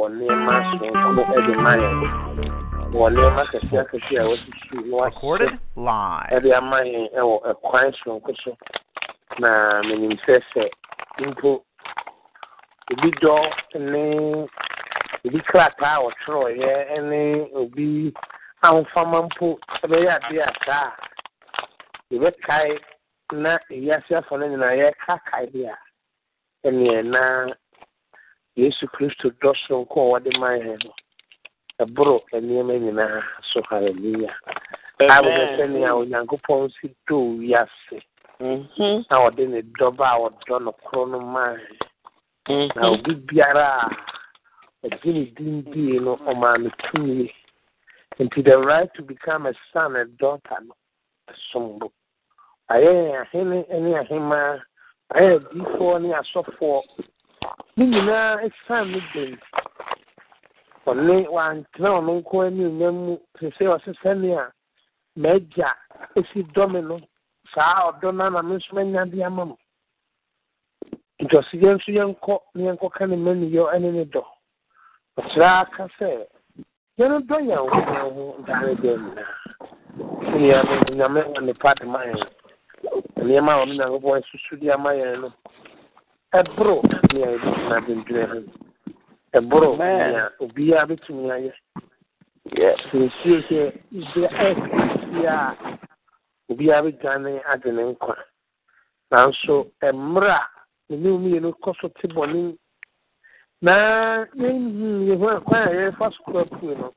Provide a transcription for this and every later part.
Recorded live. ɛde ama yɛn ɛwɔ ɛkwan soronko so na menim sɛ sɛ mpo obi dɔ ne obi krataa a wɔtwerɛeɛ ne obi ahofama mpo ɛbɛyɛ adeɛ a saa a yɛbɛkae na ewiase afɔ no nyinaa kae bi a ɛneɛ na yesu kristo dɔ soronko a wɔde yɛn no ɛboro nneɛma nyinaa. So hallelujah. Abɛdɛ sɛnea onyankopɔn si wiase mhm. na ɔde ne dɔba a ɔdɔ no koro no maa mhm. na obi biara a ɔgye ne din die no ɔmaa no tumi. Nti the right to become a son and daughter no ayɛ ahene ne ahemaa ayɛ adiifoɔ ne asɔfoɔ ne nyinaa ɛsiane no denti ɔne wantena ɔno nko anuonyam mu. Te sɛ ɔse sɛnea m'agya esi dɔ me no saa ɔdɔ no na me nso manya de ama mo nti ɔse yɛn nso yɛnkɔ na yɛnkɔka ne maniyɔ ne ne dɔ. Ɔkyerɛ aka sɛ yɛno dɔ yɛn ho yɛn ho dɛ nyinaa. No nyame wɔ nipa de ma yɛn. Nneɛma a ɔno nyankopɔn asusu de ama yɛn no ɛboro nea yɛbɛtena dwendwene ho ɛboro nea obiara bɛtumi ayɛ nsuo sɛ bia ɛsie a obiara bɛdwane ade ne nkwa nanso mmerɛ a ne ne mmienu kɔ so te bɔne na yɛnhu yɛ ho kwan a yɛfa so kora pue no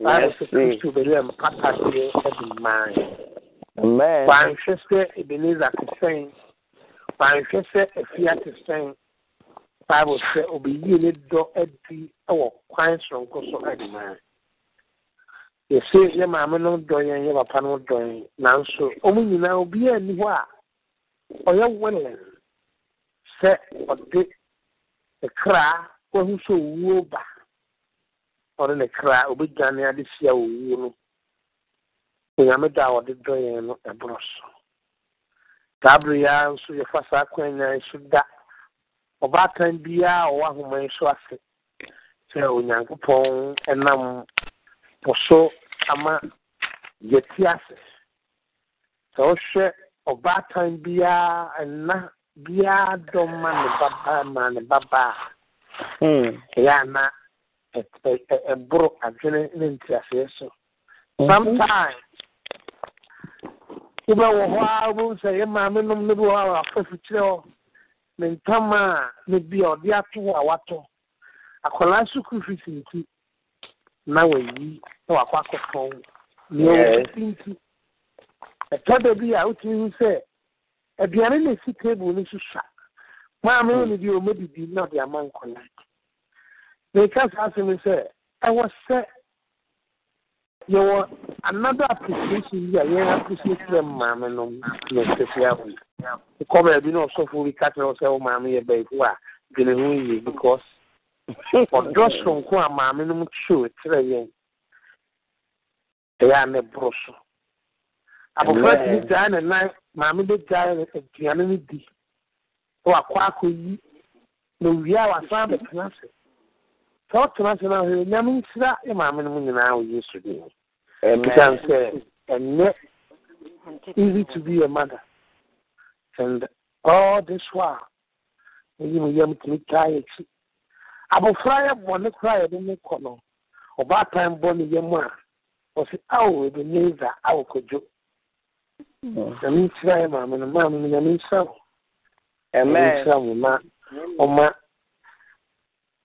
sɛ kristo a mpatadeɛ ade maa yɛ wanhwɛ sɛ ebenezer te sɛn wanhwɛ sɛ afia te sɛn bible sɛ obɛyie ne dɔ adi wɔ kwan soronko so ade maa yɛsɛ yɛ maame no dɔ yɛn yɛ papa no dɔ yɛn nanso ɔmo nyinaa obiara nni hɔ a ɔyɛ willing sɛ ɔde ne kra wahu sɛ owuo ba. Ɔde ne kra obɛdwane ade sia owuo no. Onyame dɔ a ɔde dɔ yɛn no ɛborɔ so saa bere yi ara nso yɛfa saa kwan nyan so da. Ɔbaatan biara a ɔwɔ ahoma yi so ase sɛ onyankopɔn ɛnam po so ama yɛti ase. Sɛ wohwɛ ɔbaatan biara ɛna biara dɔ ma ne babaa ma ne babaa ɛyɛ ana ɛboro adwene ne nteaseɛ so. Sometimes wobɛwɔ hɔ a wobɛhu sɛ yɛ maame nom no bi wɔ hɔ a wafa fikyerɛ hɔ ne ntam a ne bi a ɔde ato hɔ a watɔ akwadaa sukuu fees nti na wayi na wakɔ akɔtɔn nea wɔfiti nti ɛtɔ da bi a wotumi hu sɛ aduane na esi table no so sa maame no ne bi ɔmɛ didi na. Ɔde ama nkwadaa ɛka saa asɛm sɛ ɛwɔ sɛ yɛwɔ another appreciation bi a yɛn appreciate yɛ maame no na ɛsɛsɛ awo kɔ baabi na ɔsɔfo bi ka kyerɛ sɛ wo maame yɛ bɛyifo a dwene ho yie because ɔdɔ sonko a maame no mu kyerɛ kyerɛ yɛn. Ɛyɛ a ne boro so. Abɔfra tumi gyae ne nan maame bɛgyae aduane no di. Na wakɔ akɔyi na wie a wasan bɛtena ase. Sɛ ɔtena ase no ahwɛ nyame nhyira yɛ maame no mu nyinaa wɔ yesu din ɛsiane sɛ ɛnyɛ easy to be a mother. And all this while mu yam tumi taa yɛ akyi abɔfra yɛ bɔne koraa yɛde ne kɔ no ɔbaatan bɔ ne yam a ɔsi awo ebeneza awo kodwo nyame nhyira yɛ maame no maame no nyame nhyira wo nyame nhyira wo na ɔma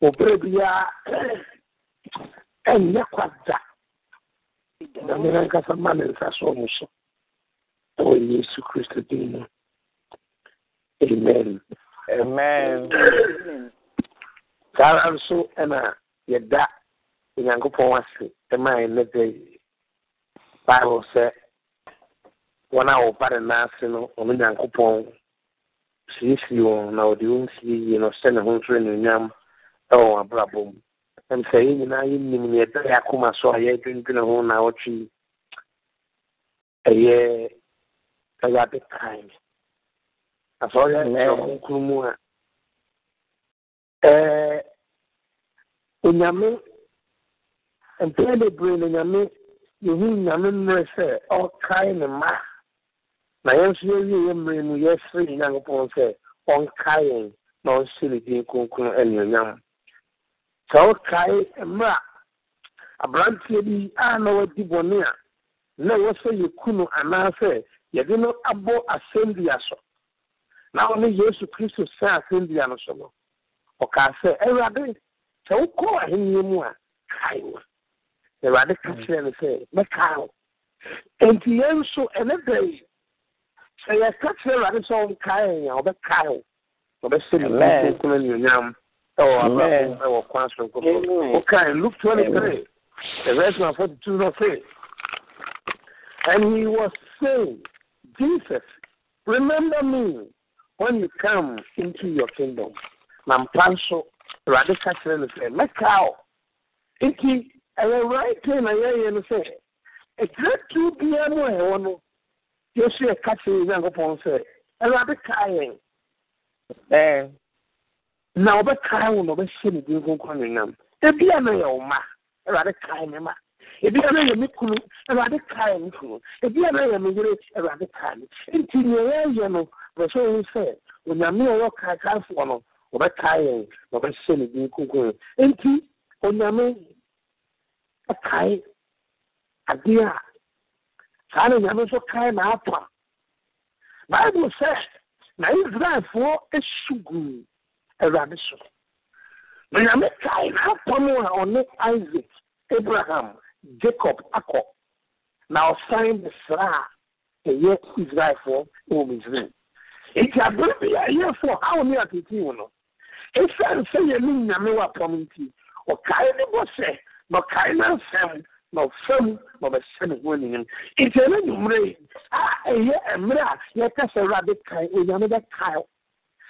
obere biara ɛnyɛ kwada nyame nankasa ma ne nsa so ɔmo so ɛwɔ yesu kristo din mu amen. Amen. Saa ara nso ɛna yɛda onyankopɔn ase ɛma ne da bible sɛ wɔn a wɔba ne nan ase no ɔno nyankopɔn siesie wɔn na ɔde wɔn sie yie na ɔhyɛ ne ho nso anuonyam ɛwɔ wɔn abrabɔ mu ɛm sɛ yɛn nyinaa yɛnim yɛda yɛ akoma so a yɛdwendwene ho na ɔtwe ɛyɛ ɛyɛ ade kan asɔre ɛyɛ ɔmo mu a onyame mpɛn bebree na nyame yehu nyame mmerɛ sɛ ɔkae ne mma na yɛn nso yɛwie yɛ mmerɛ mu yɛsere nyankopɔn sɛ ɔnkae yɛn na ɔnhyɛ ne din kronkron anuonyam sɛ ɔkae mmerɛ aberanteɛ bi a na wadi bɔne a na ɛwɔ sɛ yɛku no anaasɛ yɛde no abɔ asɛnnua so. Na ɔne yesu kristo sɛ asɛnnua no so no ɔkaa sɛ awurade sɛ wokɔ ahenniɛ mu a kae wo. Awurade ka kyerɛ no sɛ mɛkae wo. Enti yɛn nso ɛne da yi sɛ yɛka kyerɛ awurade sɛ ɔnkae yɛn a ɔbɛkae wo. Ɔbɛhyɛ ne kronkron anuonyam abrabɔ ɛwɔ kwan luke 23 the verse number 42 not say and he was saying jesus remember me when you come into your kingdom. Na mpa nso awurade ka kyerɛ no sɛ mɛka o nti ɛyɛ right thing na yɛyɛ no sɛ ɛkyerɛ tu biara mu a ɛwɔ no yɛsu yɛka kyerɛ nyankopɔn sɛ awurade ka yɛn. Ɛɛ na ɔbɛkae wo na ɔbɛhyɛ ne din kronkron ne nam. Ebia na yɛ wo ma. Awurade kae ne ma. Ebia na yɛ me kunu. Awurade kae me kunu. Ebia na yɛ me yere. Awurade kae me. Nti nea yɛyɛ no bɛsɛ ohun sɛ onyame a ɔwɔ kaakaefoɔ no wɔbɛkae yɛn na ɔbɛhyɛ ne din kronkron. Nti onyame ɛkae adeɛ a saa na nyame nso kae n'apa bible sɛ na israelfoɔ esu guu awurade so. Na nyame kae n'apam a ɔne isaac abraham jacob akɔ na ɔsan bɛsra a ɛyɛ israelfoɔ wɔ misraim nti abere bi a ɛyɛfoɔ haw ne atete wo no ɛsiane sɛ yɛne nyame wɔ apam nti ɔkae ne bɔ sɛ na ɔkae n'asɛm na ɔfam na ɔbɛhyɛ ne ho anim nti ɛno nwummerɛ a ɛyɛ mmerɛ a yɛka sɛ awurade kae onyame bɛkae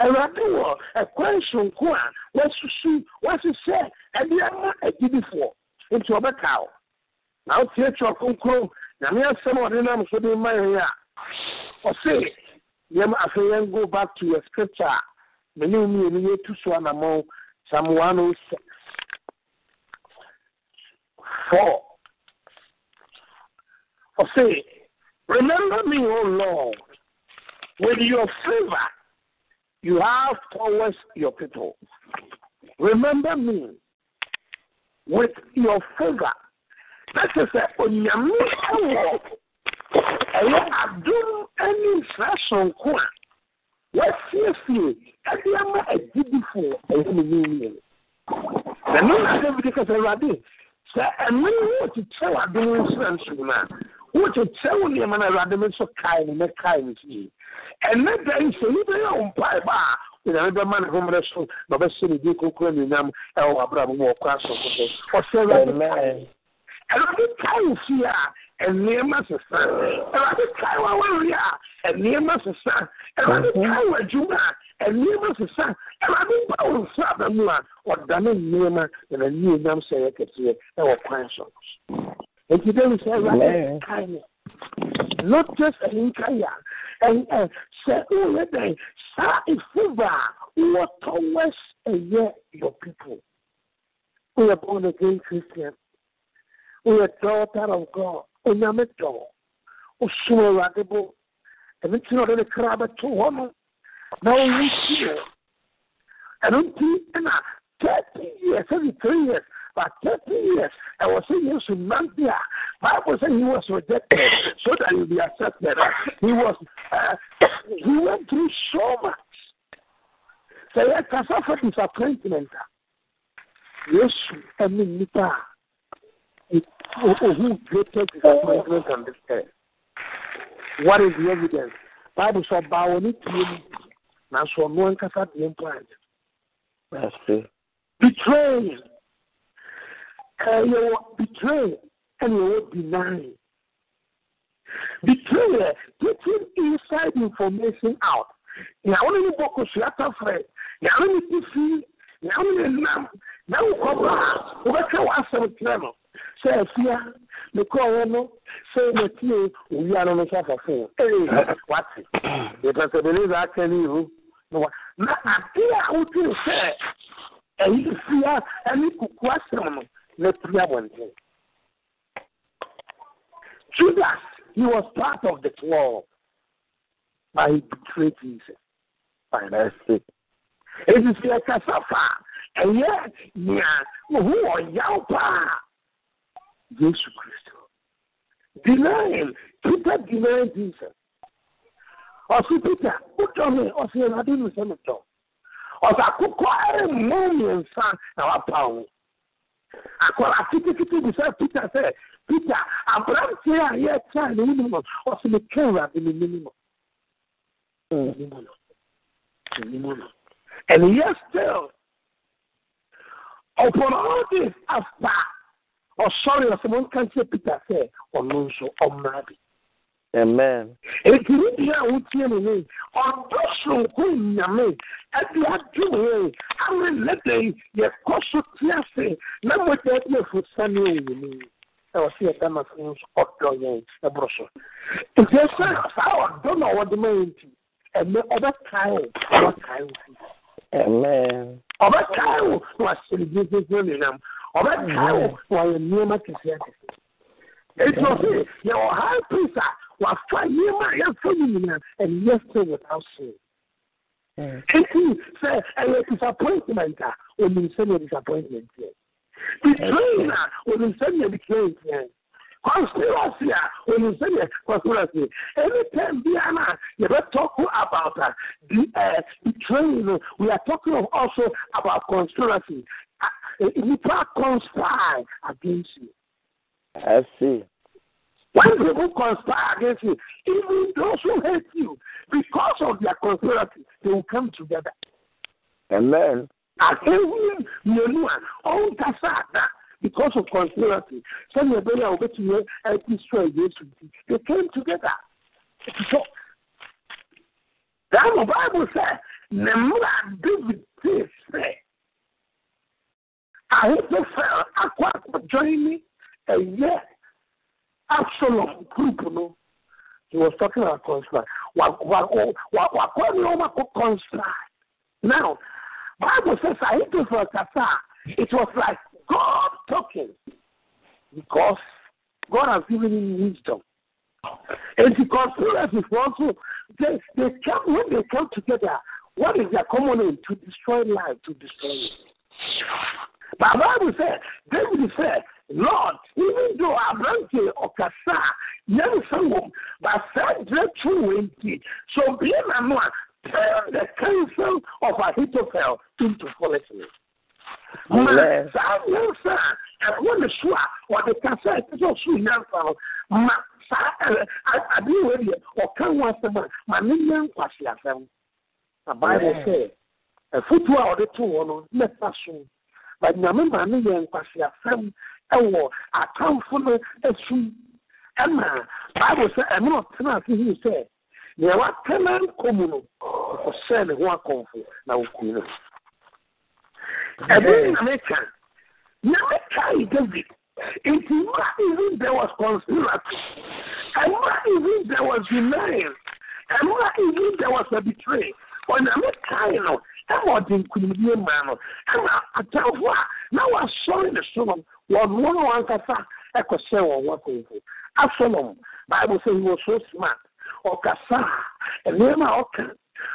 awurade wɔ ɛkwan sonko a wasusu wahyehyɛ ɛde ama agyidifoɔ nti ɔbɛkae wo. Na wotie twerɛ kronkron nyame asɛm a ɔde nam so de ma yɛn a ɔse yɛm afei yɛn go back to your scripture a mene wo mmienu yɛtu so anammɔn psalm 106 4 ɔse remember me o lord with your favor you have towards your people. Remember me with your favor that is sɛ onyame wɔ ɛyɛ adom ne nsra sonko a wasiesie ɛde ama agyidifoɔ ɛyɛ ne na ne na david ka sɛ awurade sɛ ɛno ne nsra nsom no a wokyekyɛ wo nneɛma no awurade nso kae ne mɛkae ne fie ɛnɛ da yi sɛ yi bɛyɛ wo mpaebɔ a onyame bɛma ne hommerɛ so na ɔbɛhyɛ ne din kronkro anuonyam ɛwɔ w'abrabɔ mu wɔ kora sonko so. Ɔsɛ awurade awurade kae fie a nneɛma sesa. Awurade kae wa wawe a nneɛma sesa. Awurade kae wa adwuma a nneɛma sesa. Awurade ba wo nsa aba mu a ɔdane nneɛma na n'ani nam sɛ ɛyɛ kɛseɛ ɛwɔ kwan so. Nti dɛ sɛ awurade kae me. Not just ɛnkae a sɛ woyɛ dɛn saa efova a wɔ towards ɛyɛ your people. We are born again christian. We are daughter of god. Onyame dɔ wosom awurade bo ɛno nti na ɔde ne kra bɛto hɔ no na ɔwu sie ɛno nti ɛna thirty years thirty three years but thirty years. Ɛwɔ sɛ yesu nante a bible say he was rejected so that he be accepted. He was uh, he went through so much. Sɛ yɛ kasa for disappointment a yesu ɛne nipa a ohun greatest disappointment on this earth? What is the evidence? Bible sọ ɔbaa wɔ ne tie mu ɔno ankasa deɛ mpo anyɛ That's true. betraying. You betray and you deny. Betray, taking inside information out. Now, only book of Shata Fred. Now, only to see. Now, only now. Now, Cobra, whoever was some tremor. Say, fear, the call, no, say, the tea, we are on the suffer for. Hey, what's it? Because I believe I can you. Na ade a wotu sɛ ɛyi fia ɛne kuku asɛm no na pia abɔnten. Judas, he was part of the twelve, but he betrayed Jesus. Fantastic. Eti sɛ ɛkasa fa ɛyɛ nea ohu ɔyaw paa. Yesu Kristo. Denying, Peter denied Jesus. ɔsi peter wotɔ mi ɔsi ɛnade mi sɛ mi tɔ ɔsi akokɔ ɛmɔ mmiɛnsa na wapa wo akɔla kitikiti bi sɛ peter sɛ peter aberanteɛ a yɛ kyɛ ne mu no ɔsi mi kɛ ɛwurade mi nimu no. Nimu no nimu no. And yet still upon all this after ɔsɔre ɔsi mo nka kyerɛ peter sɛ ɔno nso ɔmmra bi. Amen. Ekiri bi a wotie no ne ɔdɔ sonko nyame ɛde adwuma yɛ ama lɛda yi yɛkɔ so te ase na mogya de afu sane wɔ mu ɛwɔ sɛ yɛda no so nso ɔdɔ yɛn ɛboro so nti ɛsɛ saa ɔdɔ na ɔwɔde ma yɛn nti ɛmɛ ɔbɛkae wo ɔbɛkae wo fi Amen. ɔbɛkae wo na wahyɛ ne gyegyeegyee ne nam ɔbɛkae wo na wayɛ nneɛma kɛseɛ kɛseɛ It was it. Your high priest was five years, and yet still without sin. Nti sɛ ɛyɛ disappointment a onim sɛ yɛ disappointment yɛ. Betraying a onim sɛ yɛ betraying yɛ. Conspiracy a onim sɛ yɛ conspiracy. Anytime bi a na yɛbɛ talk about uh, the uh, betraying we are talking of also about conspiracy. Uh, nipa conspire against you. I see. When people conspire against you, even those who hate you, because of their conspiracy, they will come together. Amen. Akewu mmienu a ada because of conspiracy. Sani ebere a obetumi ɛdestroy Yesu nti, they came together. So, that the Bible says, ne mmerɛ David tee sɛ, Ahithophel akɔ akɔjoin me ɛyɛ Absalom group no. He was talking about. Wakɔ ne wɔn akɔ conspire. Now, Bible says Ahithophel kasa it was like God talking because God has given him wisdom. And the conspiracy also they they come when they come together. What is their common aim? To destroy life, to destroy it. But Bible said, David said, Lord, even though Abrante or Kasa, young someone, but said the true indeed. So being a man, turn the counsel of Ahithophel into foolishness. Ma saa nyansa a ɛwɔ ne so a ɔde kasa ɛte sɛ ɔso nyansa no ma saa ɛ ade wɔ deɛ ɔka ho asɛm a ma ne nya nkwasi asɛm. Na Bible sɛ ɛfutuo a ɔde to hɔ no ne fa so. But nyame ma ne yɛ nkwasi asɛm ɛwɔ atamfo no esum ɛna Bible sɛ ɛno ɔtena ase hi sɛ nea watena nkɔmu no ɔhyɛ ne ho akɔnfo na okun no. Ẹ̀bùn nyame ka nyame ka yi David nti mma even there was conspiracy. Mma even there was denying mma even there was a betray ɔnyame ka yi no ɛma ɔde nkunimdie mmaa no. Ɛma atamfo a na wasɔre ne so no wɔnoa wɔn ankasa ɛkɔhyɛ wɔn ho akɔnfo Absalom Bible say he was so smart ɔkasa nneɛma a ɔka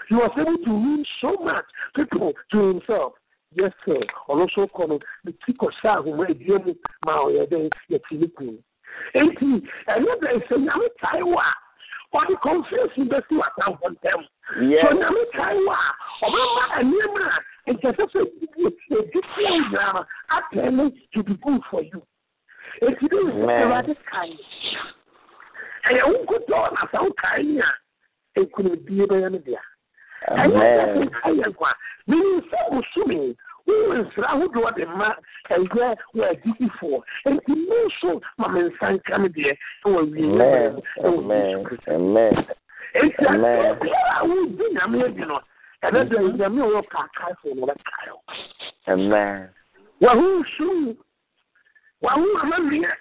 He was able to win so much people to himself. Yes, sir. Also, called the Tico Shahu, where Jim Mao, they get Philippines. Eighty, and then they say, I'm Taiwan. Or the confession that you are down for them. Yes. So, Taiwan. Or I'm a name, and just a different drama. I tell you to be good for you. If you do Man. this kind, and you could do it as a kind, it could be a baby. ɛnyɛ sɛ Amen. ayɛ nkwa menim sɛ bosome wowu nsra ahodoɔ de ma ɛyɛ wɔ adidifoɔ enti me nso ma me nsa nka me deɛ ɛwɔ Amen. Amen. Amen. enti Amen. biara a wodi nyame adi no ɛnɛ dɛ nyame a ɔwɔ kaakaefo no bɛkae wo Amen. wahu nsom wahu amanneɛ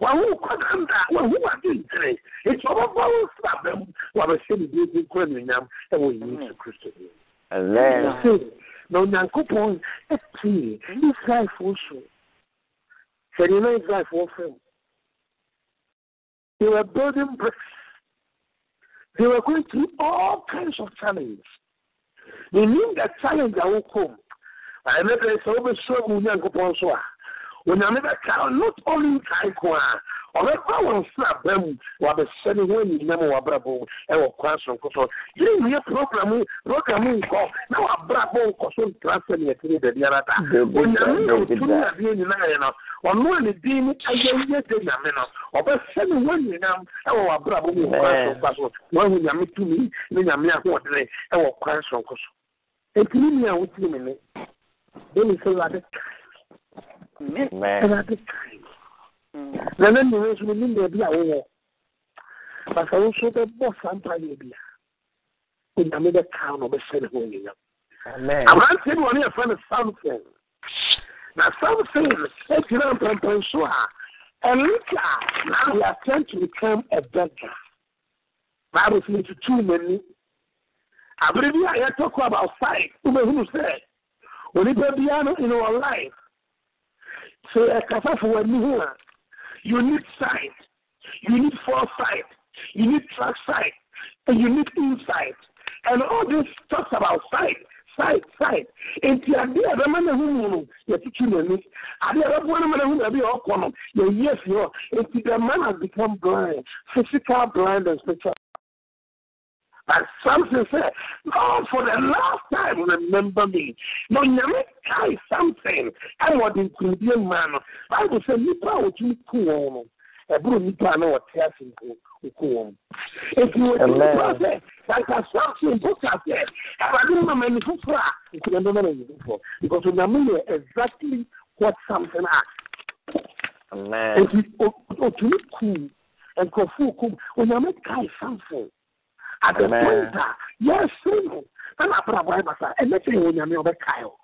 wahu kɔdanda wahu wade nkyerɛ enti ɔbɛbɔ wo sraba mu wabɛhyɛ ne biedi nkɔ anuonyam ɛwɔ yesu kristo mu Amen. Na onyankopɔn atee israelfoɔ so sɛdeɛ na israelfoɔ fam they were building bricks. They were going through all kinds of challenges knew the challenge a wokɔm ɛnɛ dɛ sɛ wobɛsuro mu onyankopɔn so a onyame bɛka not only nkae ko a ɔbɛba wɔn sraba mu wabɛhyɛ ne ho anyinam wɔ abrabɔ mu ɛwɔ kwan sonko so yɛnwie program program nkɔ na wabrabɔ nkɔ so ntra sɛ neɛ tene da biara da onyame na ɔtumi adeɛ nyinaa yɛ no ɔno a ne din ne ayɛyɛ de nyame no ɔbɛhyɛ ne ho anyinam ɛwɔ wabrabɔ mu wɔ kwan sonko so wahu nyame tumi ne nyame ahoɔdene ɛwɔ kwan sonko so ɛntimi mm. ni a wotiri me ne bɛni sɛ wade Amen. awurade kae na na nnwuma nso menim baabi a wowɔ basa wo nso bɛbɔ saa mpaeɛ bi a onyame bɛka na ɔbɛhyɛ ne ho anyinam Amen. aberanteɛ bi wɔne yɛfrɛ no samson. Na samson agyina mpɛmpɛn so a elika now he attempt to become a beggar. Bible sɛ tutuu n'ani abere bi a yɛtɔkɔ about fight. Wobɛhunu sɛ onipa biara no in our life sɛ ɛkasa fo w'ani ho a you need sight. You need foresight. You need track sight. And you need insight. And all this talks about sight sight sight. Nti adeɛ a bɛma ne ho mu no yɛtutu n'ani. Adeɛ a bɛboa no ma ne ho baabi a ɔkɔ no yɛyi afi hɔ. Nti the man has become blind physical blind and spiritual But Samson said, Lord, for the last time, remember me. No, nyame kae Samson. ɛwɔ de nkunimdie mmaa no bible sɛ nnipa a wɔtumi ku wɔn no ɛboro nnipa a na wɔte ase wɔku wɔn enti wɔtumi kura sɛ sanka Samson ka sɛ awurade ma ma ani foforɔ a nkunim bɛma no ani foforɔ because onyame yɛ exactly what Samson asked Amen. nti otumi kum nkurɔfoɔ kum onyame kae Samson at the Amen. point a yɛse na nabrabɔ ayɛ basa ɛnɛ sɛ yɛwɔ nyame a ɔbɛkae wo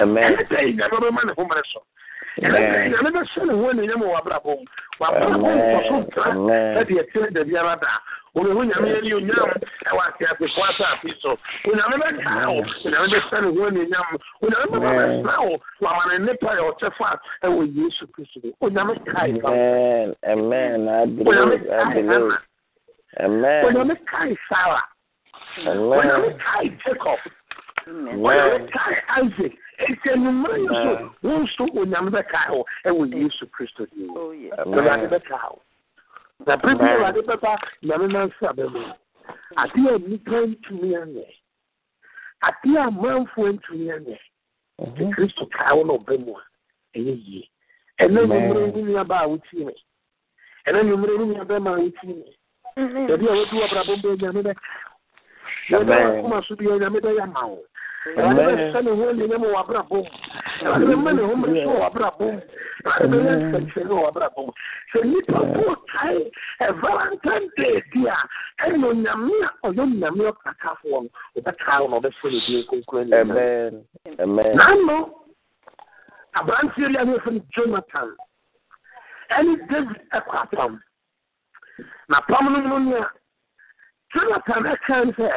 Amen. ɛnɛ sɛ nyame ɔbɛma ne ho mmere so ɛnɛ sɛ Amen. nyame bɛhyɛ ne ho anuonyam wɔ wabrabɔ mu wabrabɔ nkɔ so Amen. sɛdeɛ ɛkyerɛ da biara da onyame nyame yɛ ne onyam ɛwɔ aseasefo asase so onyame bɛkae wo onyame bɛhyɛ ne ho anuonyam onyame bɛma Amen. bɛsra wo wama ne nnepa yɛ ɔkyɛfa ɛwɔ yesu kristo onyame kae fa wo. Amen. Amen. I onyame believe. I kae believe. hana Amen. onyame kae sara onyame Amen. kae jacob Amen. onyame kae isaac eti enumere yi so onyame bɛkae wo ɛwɔ yesu kristo din mu Oh, awurade Amen. bɛkae wo na bere bi awurade bɛba nyame nansa bɛma adeɛ a nnipa ntumi adeɛ a manfoɔ ntumi anyɛ Mhm. kristo kae wo na ɔbɛ mu a ɛyɛ yie ɛnɛ Amen. numere ne nuaba a wotie me ɛnɛ numere ne nuabɛma a wotie me baabi a wodi w'abrabɔ bɛ nyame bɛka wo Amen. bɛda wakoma so biara nyame bɛyɛ ma wo awurade Amen. ne ho anuonyam wɔ w'abrabɔ mu awurade bɛma ne ho mmere so mu awurade bɛyɛ nsɛnkyerɛnne wɔ w'abrabɔ mu sɛ nnipa po kae ɛ day di a ɛne onyame a ɔyɛ onyame ɔkakafoɔ no wɔbɛkae wo na ɔbɛhyɛ ne din konkro anuonyam Amen. Amen. n'ano aberanteɛ bi a ne yɛfrɛ no jonathan. Ɛne david ɛkɔ apam na pam no mu nea jonathan ɛkae sɛ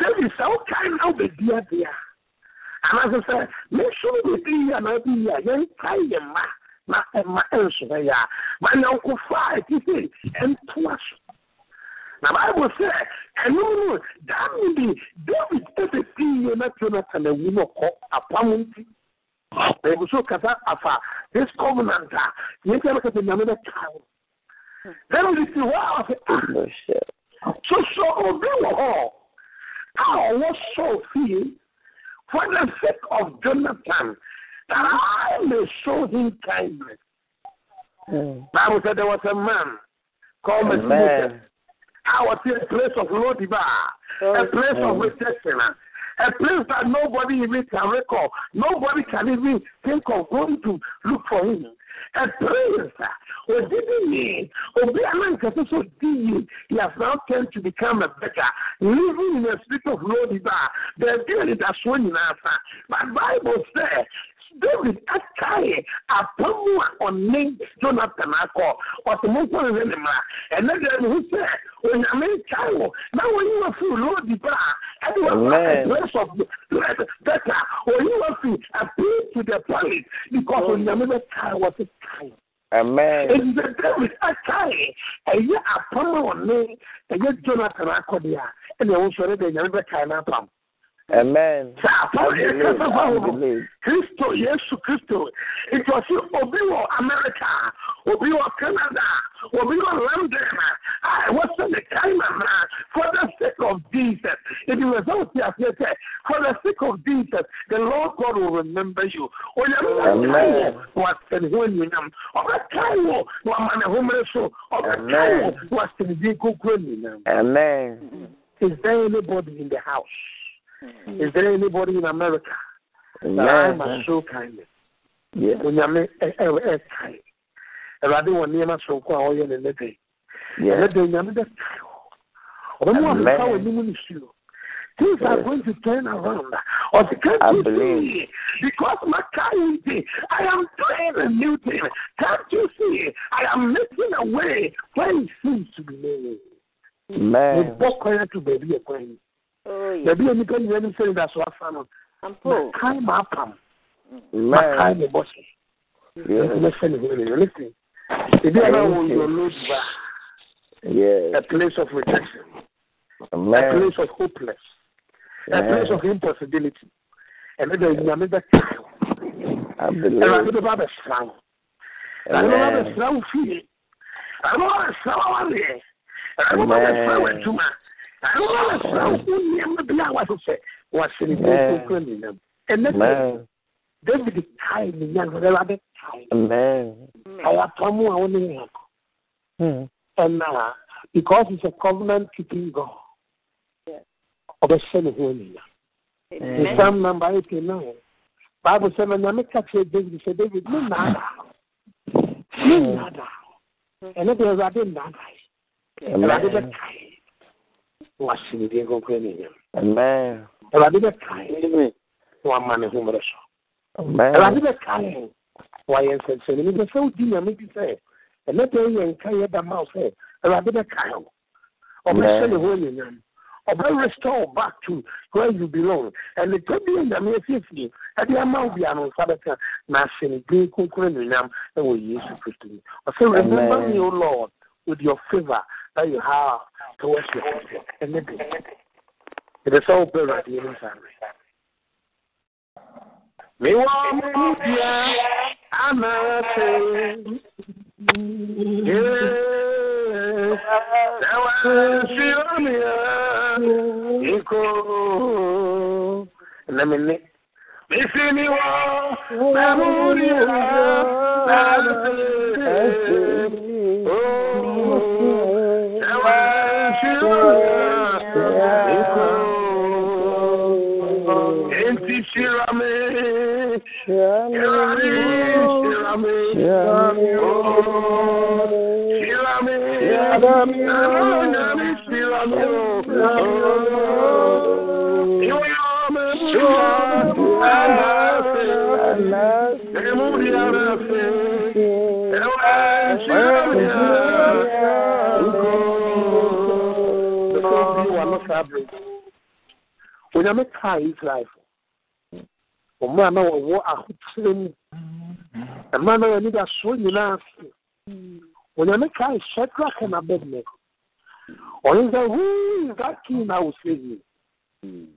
david sɛ wokae na wobɛdi adeɛ a anaasɛ sɛ menso no bɛdi yi anaa bi yi a yɛnkae yɛ mma na ɛma ɛnso bɛyɛ a ma nyɔnkofa a ɛti sɛ ɛntoa so na bible sɛ ɛno no daa no bi david ɛbɛfii yɛ na jonathan awu no ɔkɔ apam nti ɛgu so kasa afa this covenant a yɛntia bɛka sɛ nyame bɛka wo david si hɔ a soso obi wɔ hɔ a ɔwɔ sɔɔ fie for the sake of jonathan that i may show him kindness bible said there was a man called Mephibosheth. I was in a place of Lodibar, a place of rejection, a place that nobody even can recall. Nobody can even think of going to look for him. A place or didn't mean Obi Alankasa so deep, he has now turned to become a beggar, living in a state of Lodibar. They're doing it as one in answer. But Bible says david akae apamu a ɔne jonathan akɔ ɔte mo nkɔ nhwɛ ne mmara ɛnɛ deɛ ne ho sɛ onyame nkae wɔ na wɔyi wa fi loodi ba a ɛde place of better. Oyi wa fi appeal to the palace because onyame bɛ kae wɔ te kae. Amen. Èyí sẹ David akae ɛyɛ apam a ɔne ɛyɛ Jonathan akɔde a ɛna ɛwɔ sɔrɔ de nyame bɛ kae n'apam. Amen. Sɛ apam I yɛ believe. kasa I fa wɔ believe. kristo yesu kristo nti ɔsi obi wɔ america obi wɔ canada obi wɔ london a ɛwɔ sɛ ne kae nana for the sake of jesus it is result ti aseɛ sɛ for the sake of jesus the lord god will remember you onyame wɔ Amen. na wasɛ ne ho anuonyam ɔbɛkae wɔ na wama ne homere so ɔbɛkae wɔ Amen. na wasɛ ne din kokoro anuonyam Amen. is there anybody in the house is there anybody in america that i must show kindness? Yes. onyame ɛkae awurade wɔ nneɛma sonko a ɔyɛ ne nnɛ dɛ ɛnɛ Yes. dɛ onyame bɛkae hɔ ɔbɛmu Amen. afeka wɔ anim ne suo things are Yes. going to turn around. Ɔsi can't I you see because my thing i am doing a new thing. Can't you see? I am making a way. Where it seems to be no way Amen. Mebɔ kwan to baabi Oh, mm. yes. baabi a nnipa nyina nim sɛ da so afa no Ampo. makae maapam makae me bɔhyɛ Yes. nti ne ho ne listen ebi a na Thank wɔ you. your load bar a place of rejection, a place of hopeless, a place of impossibility. And then there's Nyame bɛka I Awurade believe. bɛba abɛsra wo. Awurade bɛba Amen. abɛsra wo fie. Awurade bɛba abɛsra wo awareɛ. Awurade bɛba abɛsra wo Amen. adwuma. Awurade bɛba abɛsra wo wo nneɛma bi a wɔahyehyɛ. Wɔahyɛ ne din Amen. kronkron nyinam. Ɛnnɛ sɛ Amen. David kae ne nyan Awurade kae. Amen. Ayapam a wo ne yɛn akɔ. And because he's a covenant keeping God, Yes. ɔbɛhyɛ ne ho anuonyam. In Amen. Psalm number 89, Bible says, na nyame ka kyerɛ David sɛ David me nnaada me nnaada ɛno deɛ Awurade nnaadae Awurade Amen. bɛkae na wahye ne din kronkron anuonyam Amen. Awurade bɛkae wama ne ho mmerɛ so Awurade bɛkae wayɛ nsɛnkyerɛnne mepɛ sɛ wodi nyame bi sɛ ɛnɛ deɛ yɛ nka yɛ da ma wo sɛ Awurade bɛkae wo ɔbɛhyɛ ne ho anuonyam ɔbɛ restore back to where you belong and the bi a nyame asiesie ɛde ama wo bia no nsa bɛka na ahyɛ ne din kronkron anuonyam ɛwɔ yesu kristo mu ɔsɛ remember me o lord with your favor that you have towards your people ɛnɛ de ɛdɛ sɛ wopɛ awurade anim saa mmerɛ mewɔ mo bia anaase Yes, sɛ wanhyira me a Iko na mene Misi ni wa Memuri wa Ewa shira Oh onyame kaa israelfo ɔmmerɛ na wɔwɔ ahokyerɛ mu ɛmmerɛ na wɔani da soɔ nyinaa ase onyame kaa shadrach and abednego. Ɔno sɛ who is that king I was saying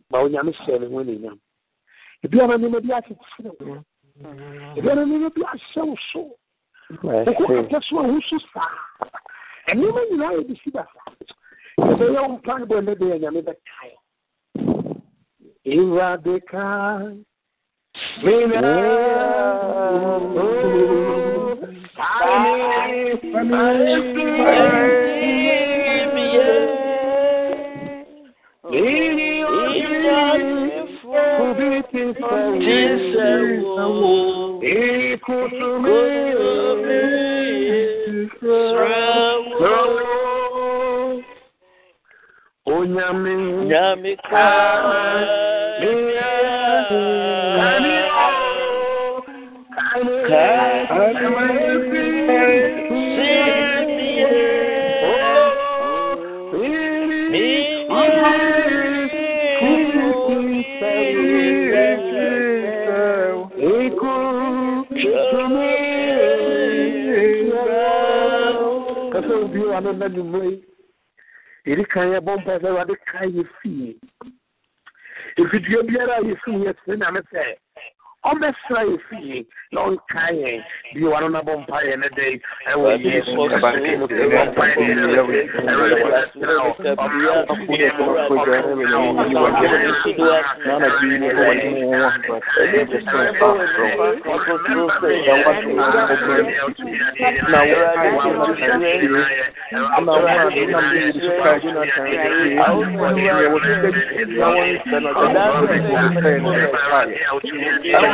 ma onyame hyɛ ne ho anuonyam ebiara nneɛma bi akyekyere wo ebiara nneɛma bi ahyɛ wo so wokɔ kɛtɛ so a wo so saa nneɛma nyinaa yɛ bisi basa ɛbɛyɛ wo mpa bɔ ne deɛ nyame bɛkae Awurade ka Mina Onyame Nyame. Ka kasa obi wa no na numre yɛde kan yɛ bɔ mpa sɛ awurade kae yɛ fie. Ɛfidua biara a yɛfii yɛ tene nyame sɛ ɔmmɛsra yɛ fie na ɔnkae yɛn bio wano na bɔ mpa yɛ ne dɛn ɛwɔ yesu bɔ mpa yɛ ne dɛn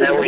I want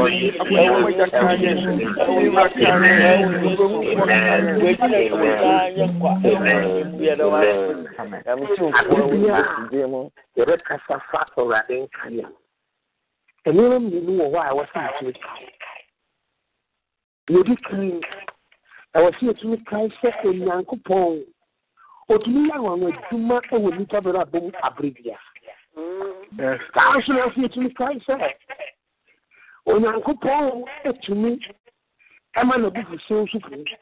yɛbɛkasa fa awurade nkane a nneɛma mmienu wɔ hɔ a ɛwɔ sɛ yɛtumi kae yɛdi kan ɛwɔ sɛ yɛtumi kae sɛ onyankopɔn ɔtumi yɛ awanwa adwuma wɔ nnipa bɛrɛ abom aberɛ bia saa nso na ɛsɛ yɛtumi kae sɛ onyankopɔn atumi ɛma n'abufuhyew nso firi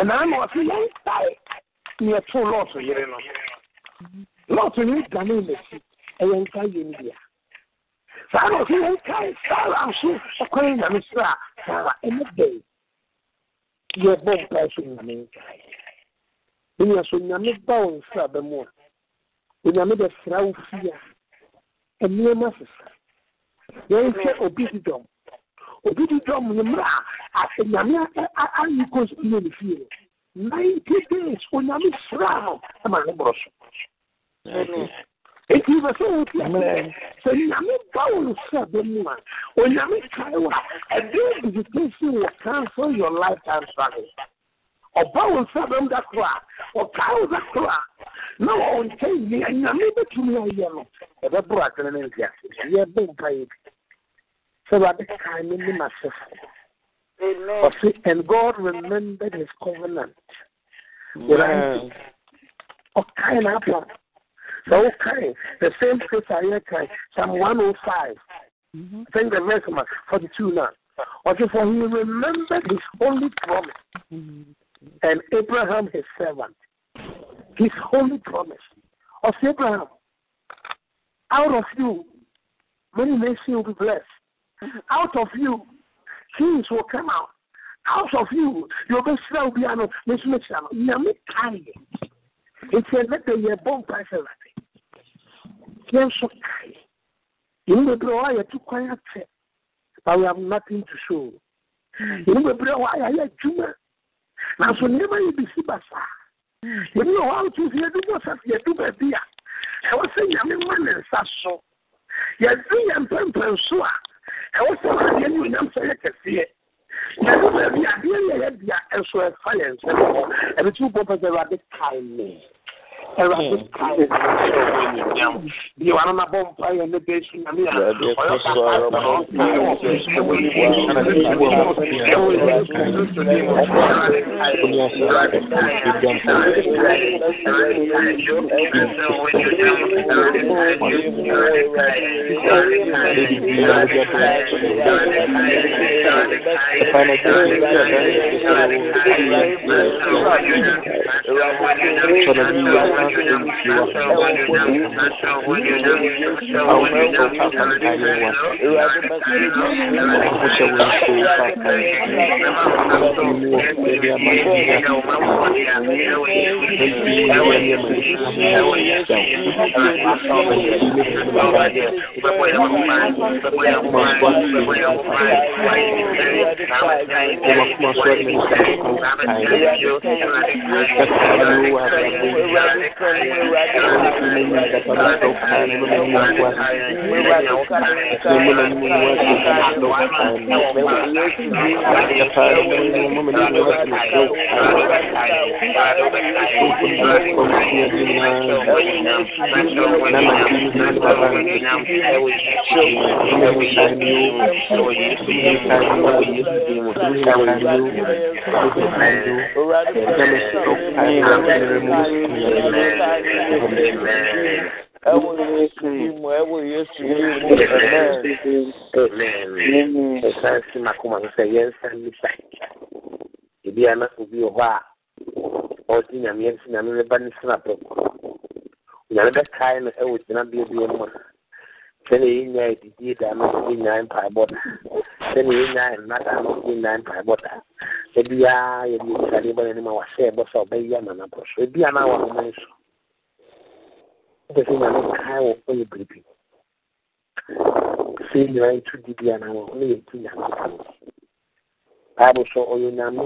ɛnaa na ɔse yɛnkae ne yɛtoo lɔɔto yere no. Lɔɔto no dane n'akyi. Ɛyɛ nka yɛ no bia. Saa na ɔsɛ yɛnkae sara nso ɔkwan nyame srɛ a sara ɛne dɛn yɛbɔ mpae so nyame nkae. Ɛnua so nyame ba wo nsraba mu a. Onyame bɛsra wo fie a. Nneɛma sesa yɛnhwɛ obi di dɔm obi di dɔm no mmerɛ a a- nyame ayi kɔnsitie ne fie no ninety days onyame sraa no ama ne borɔ so. Eti bɛ sɛ wo ti ase sɛ nyame ba wo nsraba mu a onyame kae wo a ɛde visitation will cancel your lifetime struggle ɔba wo nsraba mu da koro a ɔkae wo da koro a na wɔn nkyɛn nea nyame bɛtumi ayɛ no ɛbɛboro adwene ne nti ase yɛbɔ mpa yɛ bi sɛ awurade kae me ne m'asefo Amen. ɔse and god remembered his covenant. Awurade ɔkae n'apam. Sɛ wokae the same scripture yɛkae psalm one oh five. Mm-hmm. I think the verse number forty two now. Ɔse for he remembered his holy promise mm-hmm. And Abraham his servant his holy promise ɔse Abraham. Out of you many nations will be blessed. Out of you kings will come out. Out of you n'ekyir ano nyame kae. Nti ɛnɛ de yɛ bɔ mpa sɛ ɛwɛde yɛn nso kae. Yɛn bebree wɔ ayɛ tu kwan atɛ but we have nothing to show. Bebree wɔ ayɛ ayɛ adwuma nanso nneɛma yɛ bi si basa yɛn wɔ hɔ awotu fi yɛdu bɔ safi yɛdu baabi a ɛwɔ sɛ nyame ma ne nsa so. Yɛdu yɛn mpɛmpɛn so a ɛwɔ sɛ adeɛ ne onyam sɛ yɛ kɛseɛ. Yɛdu baabi a adeɛ yɛ yɛ bia ɛnso ɛfa yɛn nsɛm hɔ. Ɛbi o bɔ pɛ sɛ ɛwurade kae me ɛwurade kae me sɛ ɔwɔ enyimnyam bi wa nana bɔ mpa yɛn ne bɛ su nyame a ɔyɛ kasa ɛwɔ ɛwɔ ɛwɔ yesu yi mu ɛwɔ yesu yi mu amen. ɛsan si makoma so sɛ yɛnsa nnipa ebi a na obi wɔ hɔ a ɔde nyame ɛnsi nyame ne ba ne sena prɛko nyame bɛkae no ɛwɔ gyinabea bia mu a sɛnea yɛnyaa adidie da no yɛnyaa mpaebɔ da sɛnea yɛnyaa nna da no yɛnyaa mpaebɔ da biara yɛde yɛsadeɛ bɔ n'anim a wahyɛ ɛbɔ sɛ ɔbɛyi ama no abɔ so ebi a na wahoma nso wopɛ sɛ nyame kae wɔ ɔyɛ biribi sɛ nyinaa yɛtu didi a na wɔ ne yɛtu no bible sɛ ɔyɛ nyame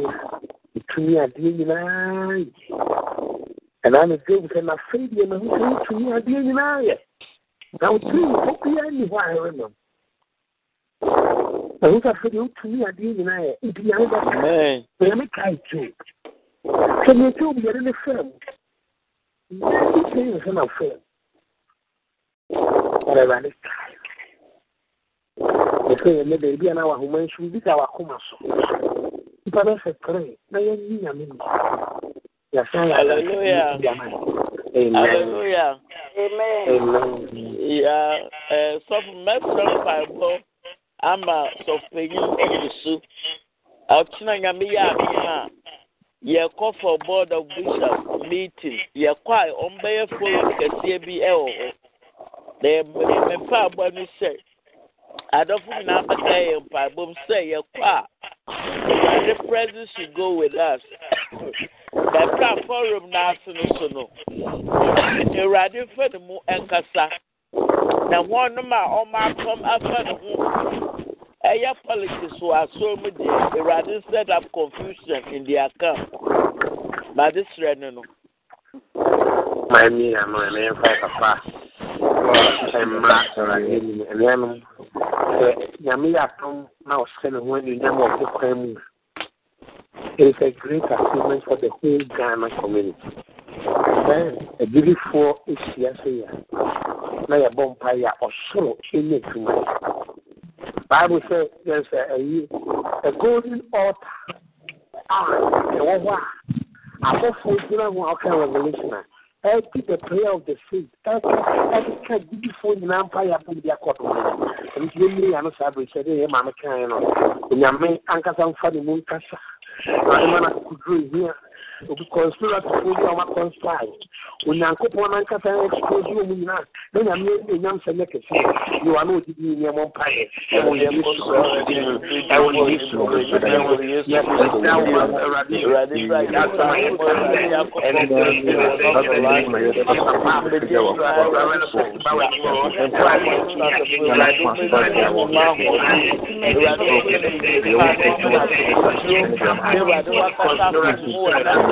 ɛtumi adeɛ nyinaa yɛ ɛnaa no job sɛ nafei deɛ mahu sɛ wotumi adeɛ nyinaa yɛ na wotiri hɔ biara nni hɔ a ɛremam mahu sɛ afei deɛ wotumi adeɛ nyinaa yɛ nti nyame bɛka amen. nyame kae job sɛ neɛ job yɛde ne faa mu nyame kyɛn sɛ na faa mu ɔrɛ awurade kae ɛsɛ yɛ ne baabi a na wahoma nso bi da wakoma so. Nipa bɛsɛ tere na yɛnyi nyame mu yɛsan yɛ Hallelujah. Amen. hallelujah. Amen. Amen. ya ɛ sɔfo mɛfrɛ mpaebɔ ama sɔfopanyin ɔgu so ɔkyena nyame yɛ adom a yɛkɔ for board of bishops meeting yɛkɔ a ɔmbɛyɛ forum kɛseɛ bi ɛwɔ hɔ na yɛ- me mpaebɔ no sɛ adɔfo nyinaa bɛka yɛ mpaebom sɛ yɛkɔ a awurade presence should go with us bɛka forum n'ase no so no awurade mfa ne mu nkasa na wɔnom a ɔmo akɔm afa ne ho ɛyɛ politics wɔ asɔr mu deɛ awurade set up confusion in their camp. Bade srɛ no. No Miami ano ɛna yɛmfa yɛ papa ɛmma awurade anim ɛnuanom sɛ nyame yɛ atom na ɔhyɛ ne ho anuonyam wɔ ɔko kwan mu it is a great achievement for the whole ghana community. Then agyidifoɔ ahyia so yɛ na yɛbɔ mpa yɛ a ɔsoro ɛnyɛ adwuma bible sɛ there's a, a, a golden altar. A ɛwɔ hɔ a abɔfoɔ gyina ho a ɔka revelation. A the prayer of the faith ɛka ɛka didifoɔ nyinaa mpa yɛ abom de akɔ do no ɛno nti yɛmmiri yɛ no saa bere hyɛ dɛ yɛ maame kaeɛ no onyame ankasa mfa ne mu nkasa na ɔde ma no akokoduro hia obi conspiracyfoɔ bi a ɔma conspire onyankopɔn no ankasa expose wɔ mu nyinaa na nyame ɛnyam sɛ nyɛ kɛseɛ yɛwa na ɔde bi nneɛmɔ mpaeɛ ɛwɔ yesu kristo din mu ɛwɔ yesu kristo din mu yɛsɛda wo ma awurade yɛasoma yɛ ɛne Bible sɛ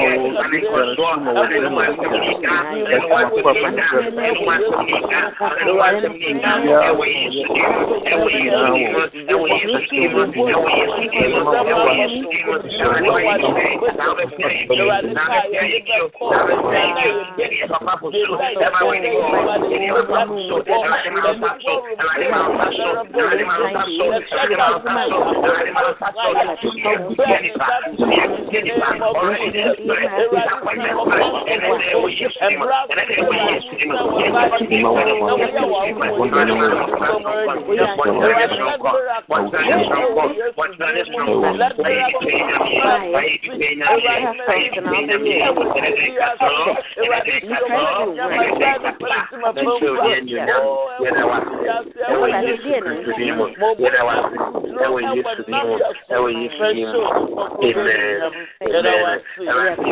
to baabi yɛ kwan ni ɛdi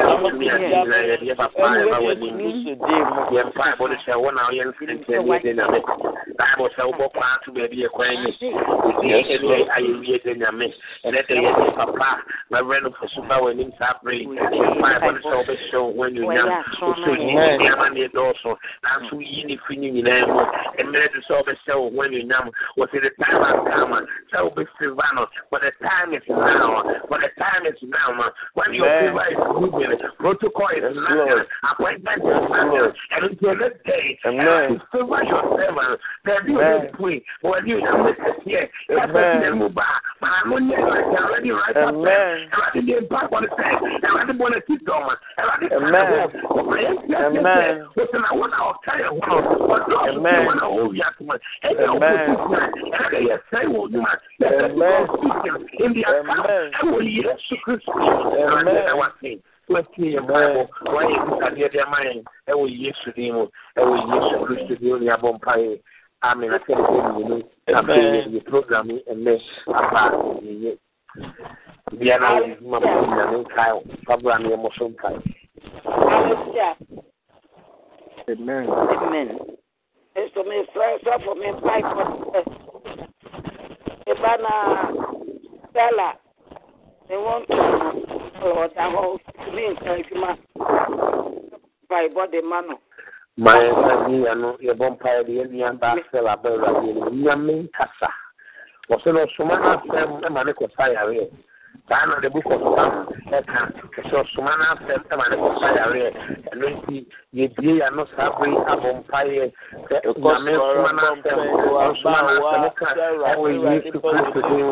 ɛdi ayɛwie de nyame ɛnɛ sɛ yɛde papa mɛwerɛ no fosu ba w'anim saa bere yɛmpa ɛbɔ no sɛ wobɛhyɛ wo ho anuonyam wosɛ yi nneɛma ne ɛdɔɔso nanso woyi ne fi no nyinaa mu mmerɛ de sɛ wobɛhyɛ wo ho anuonyam wɔsɛ the time has come sɛ wobɛfiriva no for the time is now for the time is now ma when your favor is moving protocol is nothing appointment is nothing and until this day to favor your servant baabi o yɛ pue wɔde onyame kɛseɛ ɛfɛ mu ba maa no nyɛ ɛwɛde already right up there ɛwɛde de mpa bɔ ne sɛ ɛwɛde bɔ ne ti dɔm ɛwɛde ka ne ho ɔma yɛ si ase sɛ wɔsɛ na wɔn a ɔka yɛ ho no wɔde ɔsɛ wɔn a wɔwi atoma ɛnyɛ ɔkɔsi tina ɛwɛde yɛ sɛ wɔ onyuma yɛsɛ kɔsi in the account ɛwɔ yesu kristu ɛwɛde ɛwɔ se wɔatie yɛ mpaebɔ wɔayɛ bisadeɛ de ama yɛn ɛwɔ yesu din mu ɛwɔ yesu kristo din mu ne abɔ mpaeɛ amen. Asɛde sɛ mmienu afei yɛ program yi ɛnɛ aba yɛyɛ biara yɛ adwuma ma nyame nkae wo fabra no yɛmmɔ so mpae Amen. Amen. Eso me fue, eso fue mi pai con Ibana Stella. They want to Lord, I hope to be encouragement by body man. ma yɛsa ni ano yɛbɔ mpaeɛ de yɛnua ba sɛ laba awurade no nyame nkasa wɔsɛ no ɔsoma no asɛm ma ne kɔsa yareɛ saa na the book of psalm ɛka ɛsɛ ɔsoma no asɛm ɛma ne kɔfa yareɛ ɛno nti yɛbie yɛ ano saa bere abɔ mpaeɛ sɛ nyame soma no asɛm ɔsoma no asɛm ka ɛwɔ yesu kristo din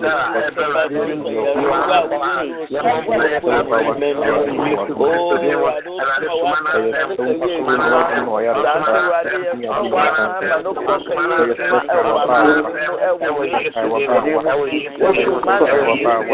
sara ɛbɛwurade nim yɛwakɔma yɛmɔ mpaeɛ saa bere ɛwɔ yesu kristo din ɛwurade soma no asɛm ɔsoma no asɛm ɔsoma no asɛm ɔsoma no asɛm ɔsoma no asɛm ɛwɔ yesu din ɛwɔ yesu din ɛwɔ yesu Yesu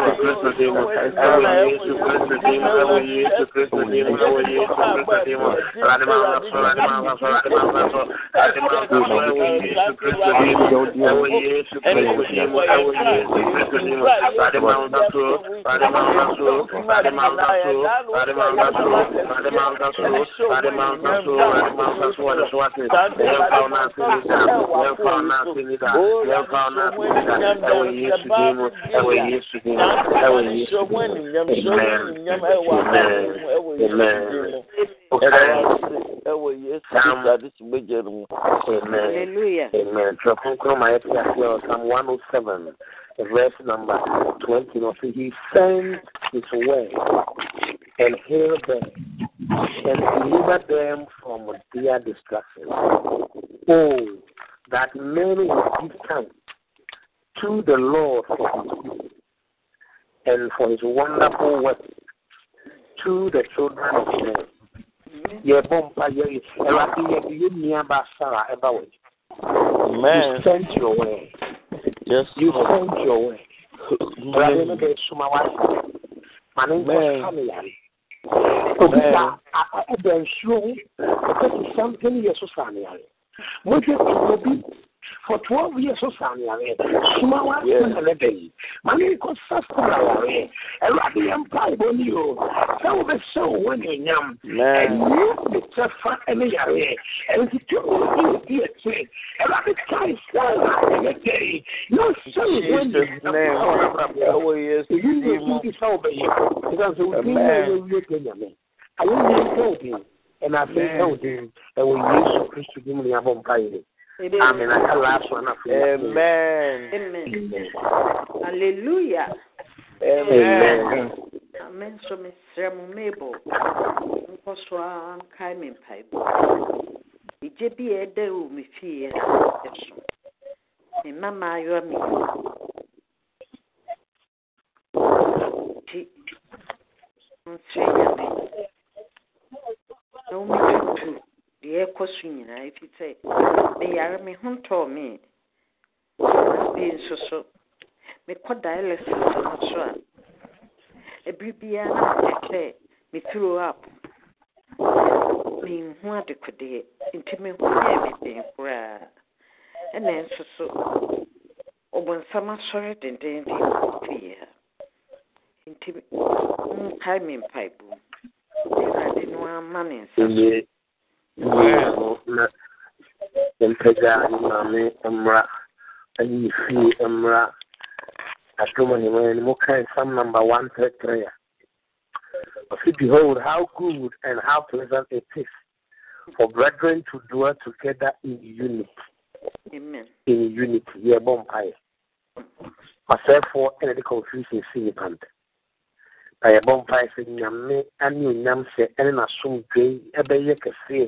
Yesu Kristo Hallelujah. Amen. Psalm 107, verse number 20. You know, so he sent his word and healed them and delivered them from their destruction. Oh, that men would give thanks to the Lord for his good and for his wonderful work to the children of men. Yɛbɔ mpa yɛ ɛwɛade yɛ yɛ nua ba sara ɛba wɔ Amen. You sent your way. Yes, You sent your way. Ɛwɛade no bɛ suma wa ma ne nkɔ Amen. sa ne yare. Obi sa ɛbɛ nsuo ho ɛkɔ si sampen yɛ so sa ne yare. Mohwɛ tu obi for twelve years so sa ne yare. Suma wa Yes. na ne bɛ yi. Ma ne nkɔ sa sa na yare. Ɛwɛade yɛ mpa ebɔ ni o. Sɛ wo bɛ sɛ wo wɔ ne nyam. Amen. ɛnyɛ ne kyɛfa ne yareɛ ɛnti tumi di akyire ɛwurade kae sɛ ɛyɛ dɛi na ɔhyɛ wo Jesus name. Ewe Yesu ɛyi ne dimo. nti sɛ wobɛyɛ ɛsiane sɛ wodin na Amen. ɛyɛwie ka nyame ayɛyɛ nka wo din ɛna afei ka wo din ɛwɔ yesu kristo din mu ne abɔ mpa yere amen. Aka laaso ana afei Amen. Amen. Hallelujah. Amen. Amen. So mesrɛ mo mabel nkɔ so a nkae me mpaebɔ egye bi a ɛda wɔ me fie a ɛso me mma maayewa mmienu nti nsrɛ nyame na wometutu deɛ ɛkɔ so nyinaa ɛfiri sɛ meyare me ho ntɔɔ me. Bi nso so mekɔ dialysis no so a ɛbere biara na mete sɛ me throw up. Menhu adekodeɛ nti meho yɛ me den koraa. Ɛna nso so ɔbɔnsam asɔre dendenden fie ha. Nti nkae me mpaebɔ mu awurade no ama me nsa so. Na mpagya ne maame mmra ɛne fie mmra adom ahemman no mu psalm number one three three a ɔse behold how good and how pleasant it is for brethren to dwell together in unity. Amen. In unity yɛbɔ mpaeɛ ɔsɛefoɔ ɛna de confusion si nipa ntam na yɛbɔ mpaeɛ sɛ nyame ane onyam hyɛ ɛne n'asomdwe ɛbɛyɛ kɛseɛ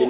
wa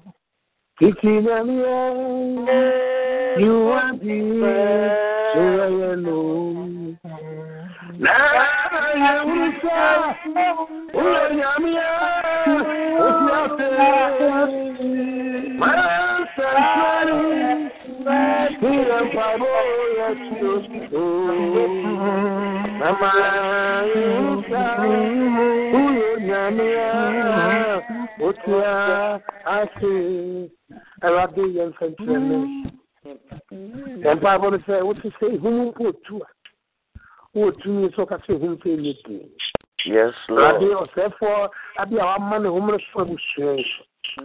Kiki Namia, you are the so I know. Now you say, Uyo Namia, what ya feel? Man sanctuary, me and you. Mama, you say, Uyo Namia, what ya I say. Awurade yɛ mfɛnkyerɛnne yɛmpa bɔ no sɛ wote sɛ ɛhum mpo otu a woɔtumi sɛ ɔka sɛ ɛhum sɛ ɛnyɛ pii Yes, awurade Lord. ɔsɛefoɔ ade a wama ne homere so abusua yi so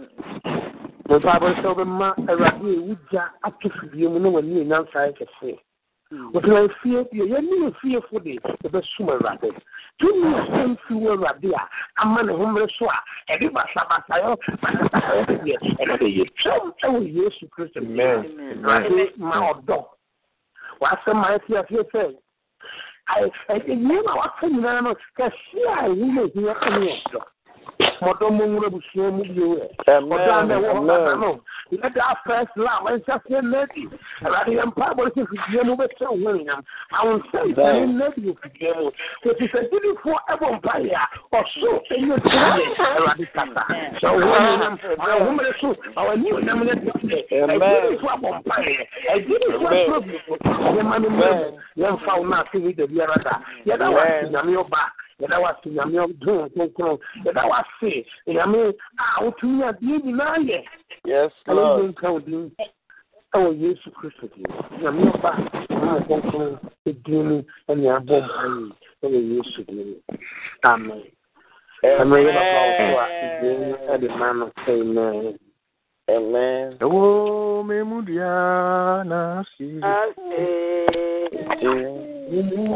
yɛmpa bɔ no sɛ wobɛma awurade a ɛwu gya ato fidie mu na w'ani ɛnyansa yɛ kɛseɛ wɔtena fie deɛ yɛne yɛ fiefo de yɛbɛsom awurade tumi asɛm fi wɔ awurade a ama ne homere so a ɛde basabasayɛ basabasayɛ deɛ ɛna de yɛtwam ɛwɔ yesu kristo awurade ma ɔdɔ w'asɛm ma ɛte aseɛ sɛ ɛyɛ ma waka nyinaa no kɛse a ɛwu no ɛhia ɛne ɔdɔ mɔdɔ mo nwura busua mu bio ɛ ɔdɔ a na ɛwɔ hɔ nana no let that first love ɛnhyɛ seɛ nadi awurade yɛ mpa bɔre sɛ fidua mu bɛsɛ wo ho anyam awonsɛnsɛne nadi wɔ fidua mu ɛti sɛ gyidifoɔ ɛbɔ mpaeɛ a ɔsoro ɛnyɛ tiɛ awurade kasa sɛ wo ho anyam ma wo homere so ma w'ani onyam no tɛtɛ agyidifoɔ abɔ mpaeɛ agyidifoɔ soro bifo yɛma no mmerɛ yɛmfa wo no ase yi da biara da yɛda wase nyame ɔba yɛda wase nyame ɔdon kronkron yɛda wase nyame a wotumi adeɛ nyinaa yɛ Yes, ɛyɛ nka wo din ɛwɔ yesu kristo din nyame ɔba nyame kronkron ɛdin mu ɛne abɔ mpae ɛwɔ yesu din mu amen. Ɛno yɛ baba wo so a ɛdin ɛde ma no amen Amen. Ewo memu dia na si. Shira mi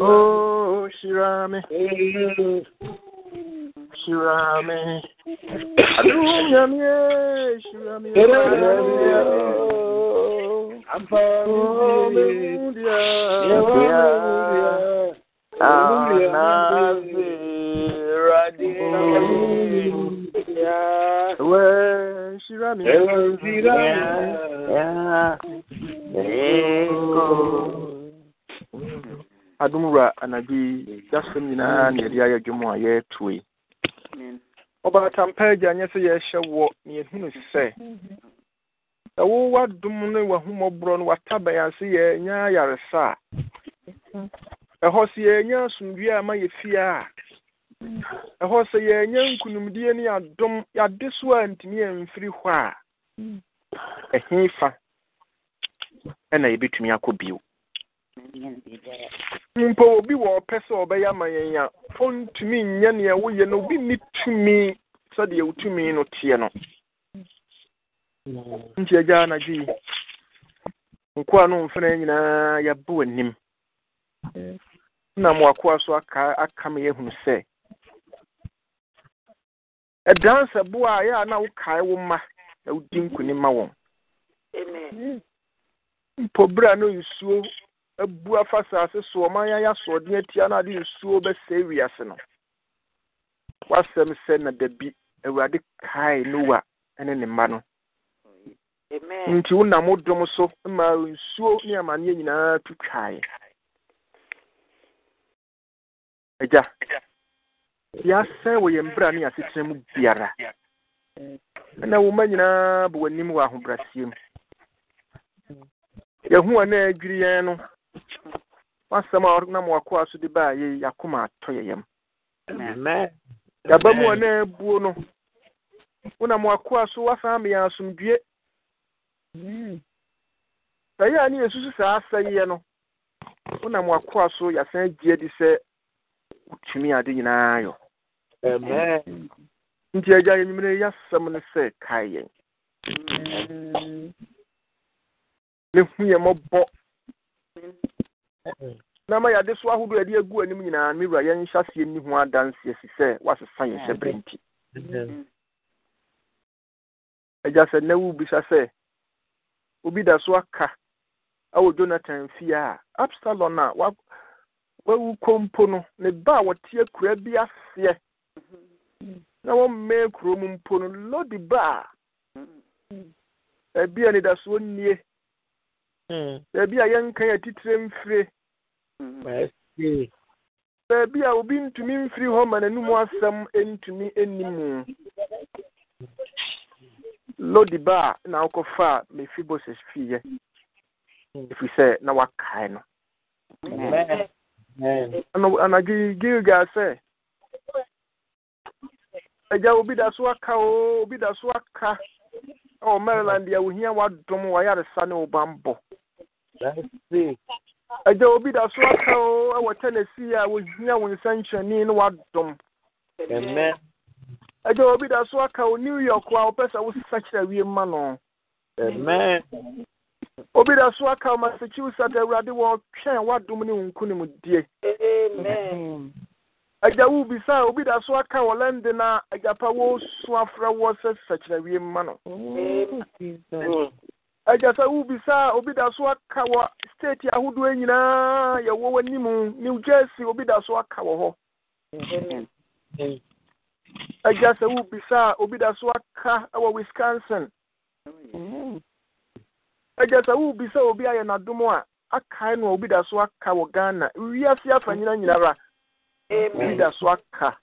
Oh, shira me. Shira me. Adum yamye. Shira me. Oh, memu dia. We shira me. Adom wura anadwo yi yɛasɛm nyinaa ne yɛde ayɛ adwuma a yɛreto yi ɔbaatampa agya nyɛ sɛ yɛhyɛ wɔ ne yɛhunu sɛ ɛwo w'adom ne w'ahummɔborɔ no wataban ase yɛanya ayaresa a ɛhɔ sɛ yɛanya asomdwie a ma yɛfie a ɛhɔ sɛ yɛanya nkonimdie ne yɛadom yɛade so a ntumi yɛmfiri hɔ a ɛhe fa. Ɛna yɛbɛtumi akɔ bio mpo obi wɔ ɔpɛ sɛ ɔbɛyɛ ama yɛn a ɔntumi nyɛ nea woyɛ no obi nni tumi sɛdeɛ wo tumi no teɛ no. Nti agya anadwo yi nkoa no mfena nyinaa yɛbɔ anim na mmoakoa so aka aka me yɛhunu sɛ ɛdansɛbo a yɛ a na wokae wo mma na wodi nkonim ma wɔn. Mpo berɛ a na nsuo abu afa asase so ɔman yɛ asoɔden atia na ade nsuo bɛsɛe wiase no. Wasɛm sɛ na dabi awurade kae noa ne ne mma no. Nti wonam wo dom so ma nsuo ne amanneɛ nyinaa tu twaeɛ agya yɛasɛe wɔ yɛn berɛ a ne yɛasetena mu biara. Ɛna wo ma nyinaa bɔ w'anim wɔ ahobrɛseɛ mu. Yɛhu a na adwiri yɛn no wasɛm a nam wakoa so de baa yɛ yɛakoma atɔ yɛ yam yɛaba mu a na abuo no wonam wakoa so wasan meyɛ asomdue sɛ yɛ a ne yɛsusu saa asɛeɛ no wonam wakoa so yɛasan gye adi sɛ wotumi ade nyinaa yɔ nti agya yɛnwumere yɛasɛm no sɛ kae yɛn ne hu yɛn mmɔbɔ na ma yɛade so ahodoɔ yɛde agu anim nyinaa me wura yɛnhyɛ aseɛ nni ho adanseɛ si sɛ woasesa yɛn hyɛ berɛ nti. Agya sɛ nnɛ wobisa sɛ obi da so aka awɔ jonathan fie a absalon a wawu kompo no ne ba a wɔte akura bi aseɛ na wɔmmɛn kurom mpo no lodi ba a baabi a nidasoɔ nnie. Baabi a yɛnka yɛ titire mfire. Baabi a obi ntumi mfiri hɔ ma n'anum asɛm ntumi nni mu lodi ba a na wokɔfa a mefiboses fiiɛ ɛfiri sɛ na wakae no. Anadwo gilgal sɛ agya obi da so aka o obi da so aka ɛwɔ maryland a wohia wadom wayaresa ne wo bambɔ agya obi da so aka o ɛwɔ tennessee a wohia wo nsɛnkyerɛnne ne wadom agya obi da so aka o new york a wopɛ sɛ wosesa kyerɛ wie ma no obi da so aka o massachusetts awurade wɔtwɛn wadom ne wo nkonimdie agya wo bisa a obi da so aka wɔ london a agyapa wɔsu afrɛ wɔ sɛ sakyerɛwie mma no. Agya sɛ wo bisa a obi da so aka wɔ state ahodoɔ nyinaa yɛwɔ w'anim. New jersey obi da so aka wɔ hɔ. Agya sɛ wo bisa a obi da so aka wɔ wisconsin. Agya sɛ wo bisa obi ayɛ n'adom a akae no a obi da so aka wɔ ghana. Wiase afa nyina nyinara obi da so aka.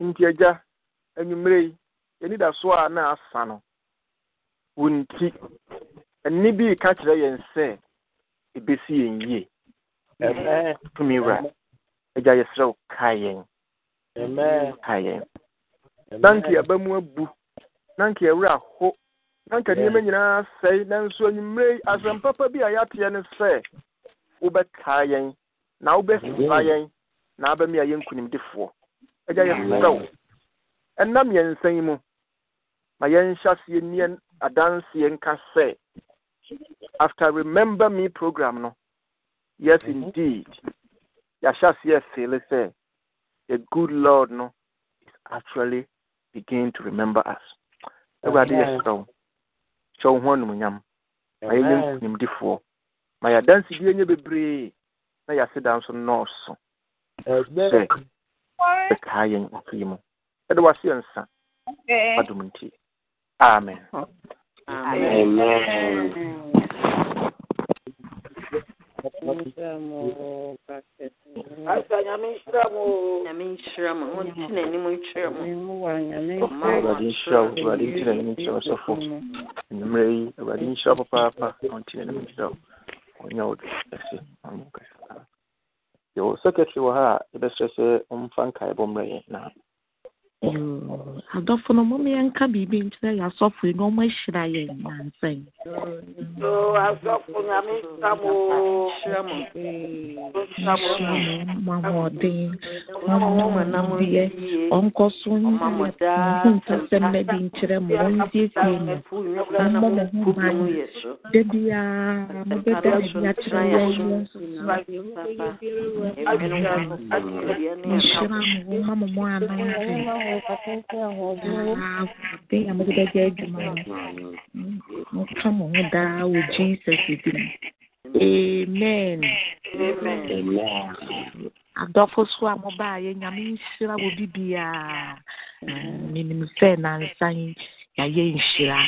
Nti agya anwummerɛ yi yɛni da so a na asa no wo nti ɛne bi ka kyerɛ yɛn sɛ ɛbɛsi yɛn yie. Tumi wura. Agya yɛserɛ wo kae yɛn. Kae yɛn. Na nka yɛaba mu abu. Na nka yɛwerɛ ho na nka nneɛma nyinaa sɛe. Nanso anwummerɛ yi asɛm papa bi a yɛateɛ no sɛ wobɛkae yɛn. Na wobɛsesa yɛn na aba mi a yɛ nkonimdifoɔ. Agya yɛserɛ wo ɛnam yɛn nsa yi mu ma yɛnhyɛ aseɛ nniɛ adanseɛ nka sɛ after remember me program no yes indeed yɛahyɛ aseɛ afeele sɛ the good lord no is actually begin to remember us. Awurade yɛserɛ wo. Hyɛ wo ho animonyam ma yɛnyɛ nkonimdifoɔ. Ma yɛadansedie nyɛ bebree na yɛaseda nso nɔɔso. Sɛ bɛkaa yɛn afei mu. Ɛde wase yɛ nsa. Adom nti. Amen. Nyame nhyira mo monte n'anim nkyerɛ mo awurade nhyira wo awurade nti n'anim nkyerɛ wo sɔfo. Nnwummerɛ yi awurade nhyira wo papaapa. Na ɔnte n'anim nkyerɛ wo ɔnyɛ wo kɛse yɛwɔ secretary wɔ ha a yɛbɛsrɛ sɛ ɔmfa nkaeɛbɔ mmerɛ yɛn na adɔfo no mom yɛnka biribi nkyerɛ yɛ asɔfo yi na ɔmo ahyira yɛn nansɛn asɔfo nyame mahoɔden ɔmɔdeɛ ɔnkɔ so ntasɛm no de nkyerɛ mo. Ɔnsiesie mo ɔmmɔ mo. Ho ban. da biara mobɛda bi akyerɛ yɛn nhyira mo ma mo mo anan amen adɔfo so a mobaayɛ nyame nhyira wɔ bibiaa menim sɛ nansan yɛayɛ nhyira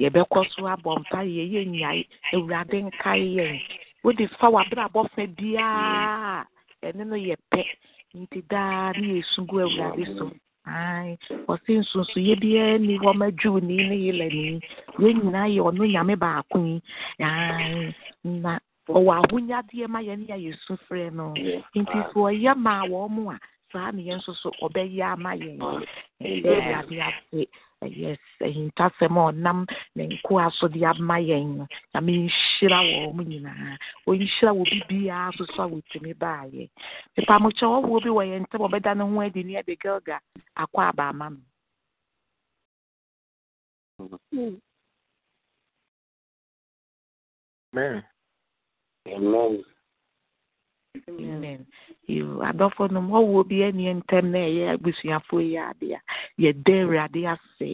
yɛbɛkɔ so abɔ mpa yɛyɛ nyae awurade nkae yɛn wode fa w'abrabɔ fa biaa ɛne no yɛ nti daa ne yɛsu gu awurade so. Ɔse nsonsoyɛ biara ni hɔ ma dwuuni ne yelani. Yɛn nyinaa yɛ ɔno nyame baako yi. Na ɔwɔ ahonyadeɛ ma yɛn a yɛsu frɛ no. Nti sɛ ɔyɛ maa wɔn mu a saa ne yɛn nso so ɔbɛyɛ ama yɛn. Ɛdɛ awurade ase. Ɛyɛ ahintasɛm a ɔnam ne nkoa so de ama yɛn nyame nhyira wɔ mu nyinaa. Ɔnhyira wɔ bibiara so so a wɔtumi baayɛ. Mepamokyɛ ɔwoɔ bi wɔ yɛn ntam ɔbɛda ne ho adi ne ga akɔ abaama no Amen. Amen. Adɔfo no ɔwɔ bi ani ntɛm na ɛyɛ abusuafoɔ yi ade a yɛda awurade ase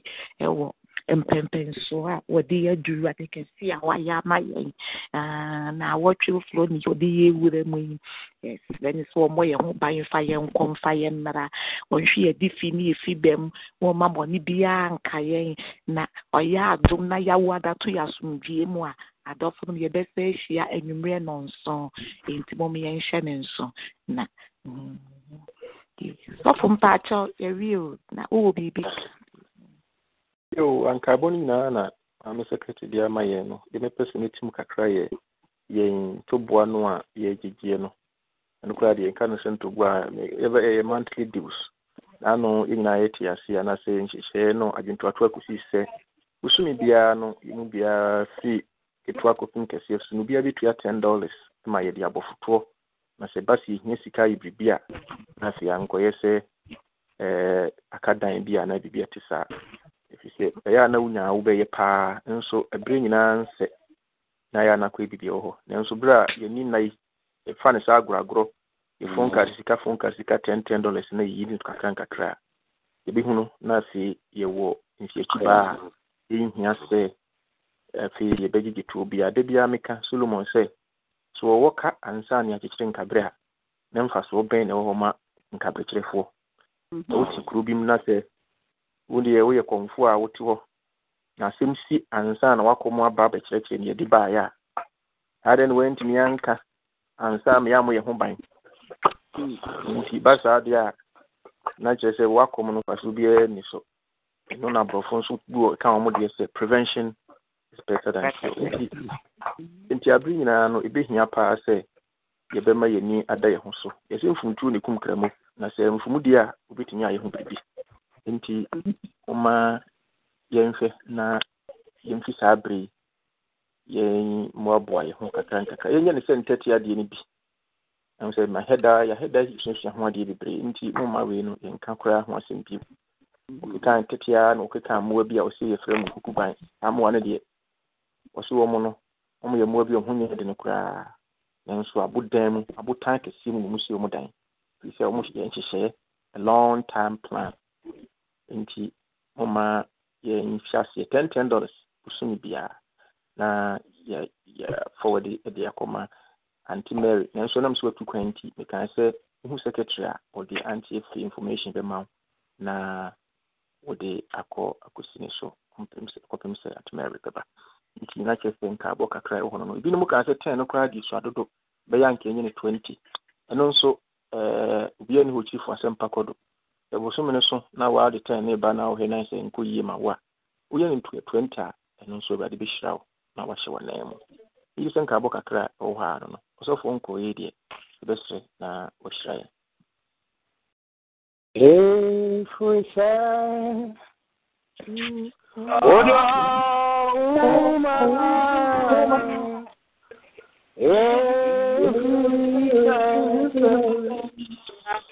ɛwɔ mpɛmpɛnso a wɔde yɛ aduru ade a wayɛ ama yɛn na awɔtwe furo ne wɔde yɛ ewura mu yi yes sɛ wɔmmɔ yɛn ho ban fa yɛn nkɔ mfa yɛn mmara wɔnhwɛ yɛde fi ne yɛfi bɛm biara nka yɛn na ɔyɛ adom na yɛawo adato yɛ asomdwie mu a adɔfo no yɛbɛsɛ ahyia anwummerɛ nɔnson nti mom yɛnhyɛ ne nso na. Sɔfo mpaakyɛw yɛwie o na biribi yo ankaabɔ no nyinaa na maame secretary de ama yɛn no? Deɛ mɛpɛ sɛ mɛtim kakra yɛ yɛn toboa no a yɛgyegyeɛ no? Ɛno koraa deɛ yɛnka no sɛ ntoboa a ɛyɛ monthly deals naano yɛn nyinaa yɛte ase anaasɛ nhyehyɛeɛ no? Adwentoatoa kɔsii sɛ bosome biara no yɛmu biara firi ketewa kɔpem kɛseɛ so no obiara bɛtua ten dollars ma yɛde abɔfotoɔ na sɛ ba sɛ yɛhia sika yɛ biribi a na afei ankɔyɛ sɛ akadan aka bi a na biribi ɛte saa ɛfiri sɛ ɛyɛ a na wonyaa wobɛyɛ paa. Nso ɛberɛ nyinaa nsɛ na yɛ a na akɔyɛ biribi wɔ hɔ. Nanso berɛ a yɛni nna yi yɛfa no saa agorɔagorɔ yɛ phone card sika phone card sika ten ten dollars na yɛyi no kakra nkakra. A yɛbɛhunu na afei yɛwɔ mfiakyi baa. A yɛnhia sɛ afei yɛbɛgyegye tuo bia da biara meka solomon sɛ sɛ wɔwɔ ka ansa ne akyekyere nkaberɛ a na mfasoɔ bɛn na ɛwɔ hɔ ma nkaberɛkyerɛfoɔ na wote kuro bi mu na sɛ wodeɛ woyɛ kɔmfo a wote hɔ na asɛm si ansa na wakɔ mu aba abɛkyerɛkyerɛ ne yɛde baeɛ a adɛn ne wantumi anka ansa ma mo yɛ ho ban nti ba saa deɛ a na kyerɛ sɛ wakɔm no mfasoɔ biara ni so ɛno na aborɔfo nso ka wɔ mo deɛ sɛ prevention is better than cure. nti nti nyinaa no ebɛhia paa sɛ yɛbɛma yɛni ada yɛn ho so yɛsɛ mfumtuo ne kum kramu na sɛ mfumu deɛ a wobɛtumi ayɛ ho biribi nti wɔma yɛnhwɛ na yɛmfi saa bere yi. Yɛn mmoaboa yɛn ho kakra nkakra. Yɛnyɛ ne sɛ ntɛte adeɛ no bi. Ɛm sɛ mahɛda yɛahɛda suasua ho adeɛ bebree. Nti momma wei no yɛnka koraa ho asɛm bio. Okeka nketeaa na okeka mmoa bi a ɔsɛ yɛfrɛ mu kuku ban saa mmoa no deɛ wɔse wɔ mu no wɔn yɛ mmoa bi a ɔho nyɛ de no koraa. Nanso abodan mu abotan kɛseɛ mu wɔn si wɔn dan. Firi sɛ wɔn yɛ nhyehyɛeɛ a long time plan. Nti wɔma yɛn hyɛ aseɛ ten ten dollars bosom biara na yɛ yɛ forward de akɔma anti mary. Nanso nam so atu kwan nti mekan sɛ wohu secretary a ɔde anti efi information bɛma wo. Na wɔde akɔ akɔsi ne so. Kɔpem sɛ anti mary bɛba. Nti na kyerɛ sɛ nkaabɔ kakra ɛwɔ hɔ no no ebinom kaa sɛ ten no koraa de so adodo. Bɛyɛ anka ɛnyɛ ne twenty. Ɛno nso ɛɛ obiara ne hɔ kyifo asɛm pa kɔ do ɛbosome no so na waade ten ne ba na wohɛ nan sɛ nkɔ yie ma wo a woyɛ no twenty a ɛno nso awurade bɛhyira wo na wahyɛ wɔ nan mu. Yi sɛ nkaabɔ kakra ɛwɔ hɔ a no no ɔsɔfoɔ nkɔɔ yɛ deɛ ɛbɛsrɛ na wahyira Odo Umama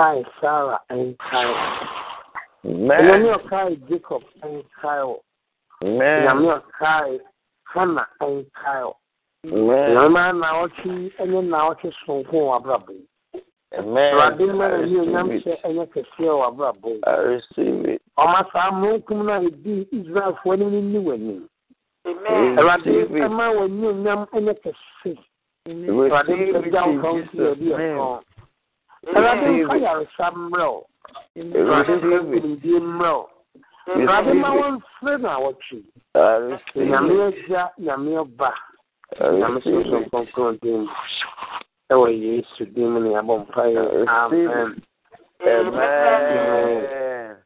ɔkae Sarah nkae onyame a ɔkae Jacob nkae wo onyame a ɔkae Hannah nkae wo onyame na ɔtwe ɛnyɛ na ɔtwe sonko wɔ abrabɔ yi Awurade mma n'ani onyam hyɛ ɛnyɛ kɛseɛ wɔ abrabɔ yi ɔma saa mmunkum no a ɛdi Israelfoɔ no nni w'anim Awurade ɛma w'ani onyam ɛnyɛ kɛse Awurade mpagya wo so yɛde yɛ kɔn Awurade mfa yaresa mmerɛ wo Awurade mfa nkonimdie mmerɛ wo Awurade ma wɔmfrɛ no a wɔtwe Nyame agya Nyame ɔba Nyame soso nkronkron din mu ɛwɔ Yesu din mu ne yɛabɔ mpaeɛ Amen. Amen.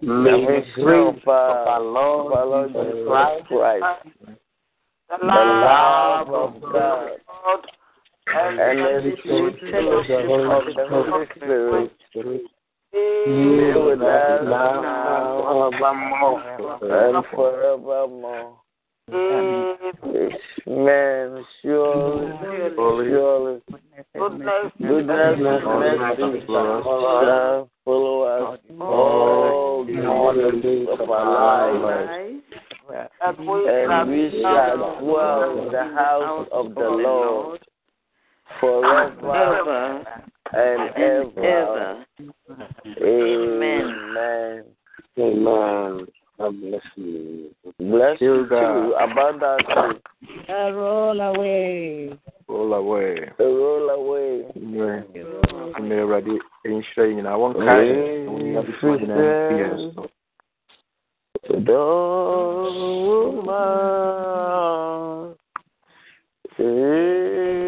May the grace of our Lord Jesus Christ, the love of God, and sweet fellowship of the Holy Spirit be with us now and forevermore. Amen. Surely, surely, goodness and mercy shall follow us all the days of our lives and we shall dwell in the house of the Lord forever ah, and ever. Amen. Amen. God bless you. Bless you too, abundantly. roll away. roll away Roll away. I'm Amen. May Awurade nhyira yi nyinaa wɔnkae na wɔn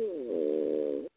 Mm-hmm.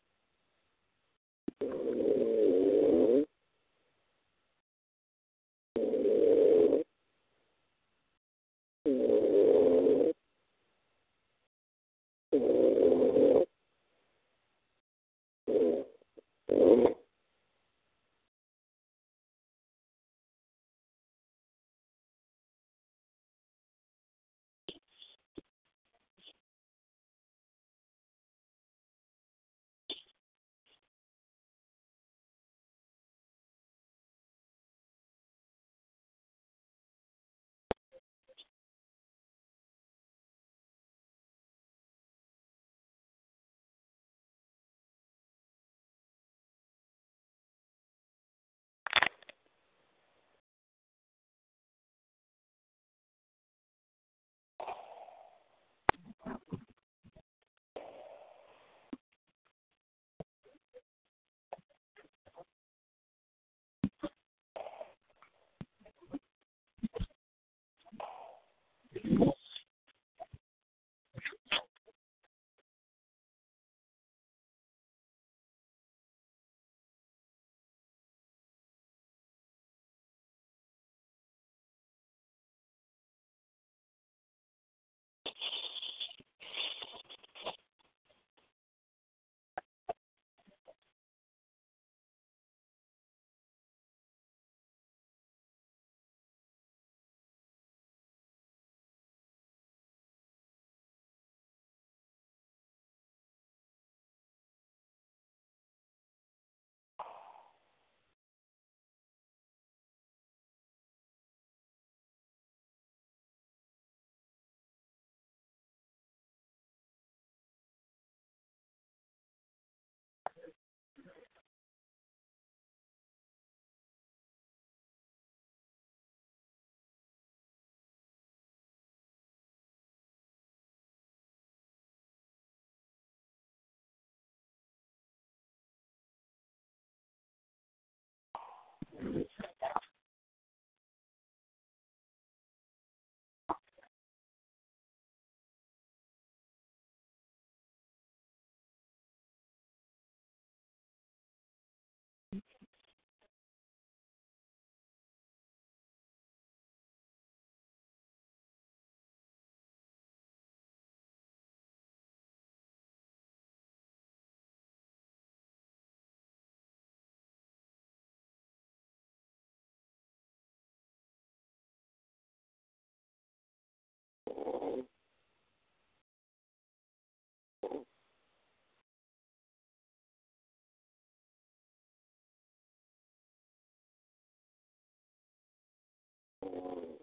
ம் ம் ம்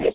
Yes.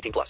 18 plus.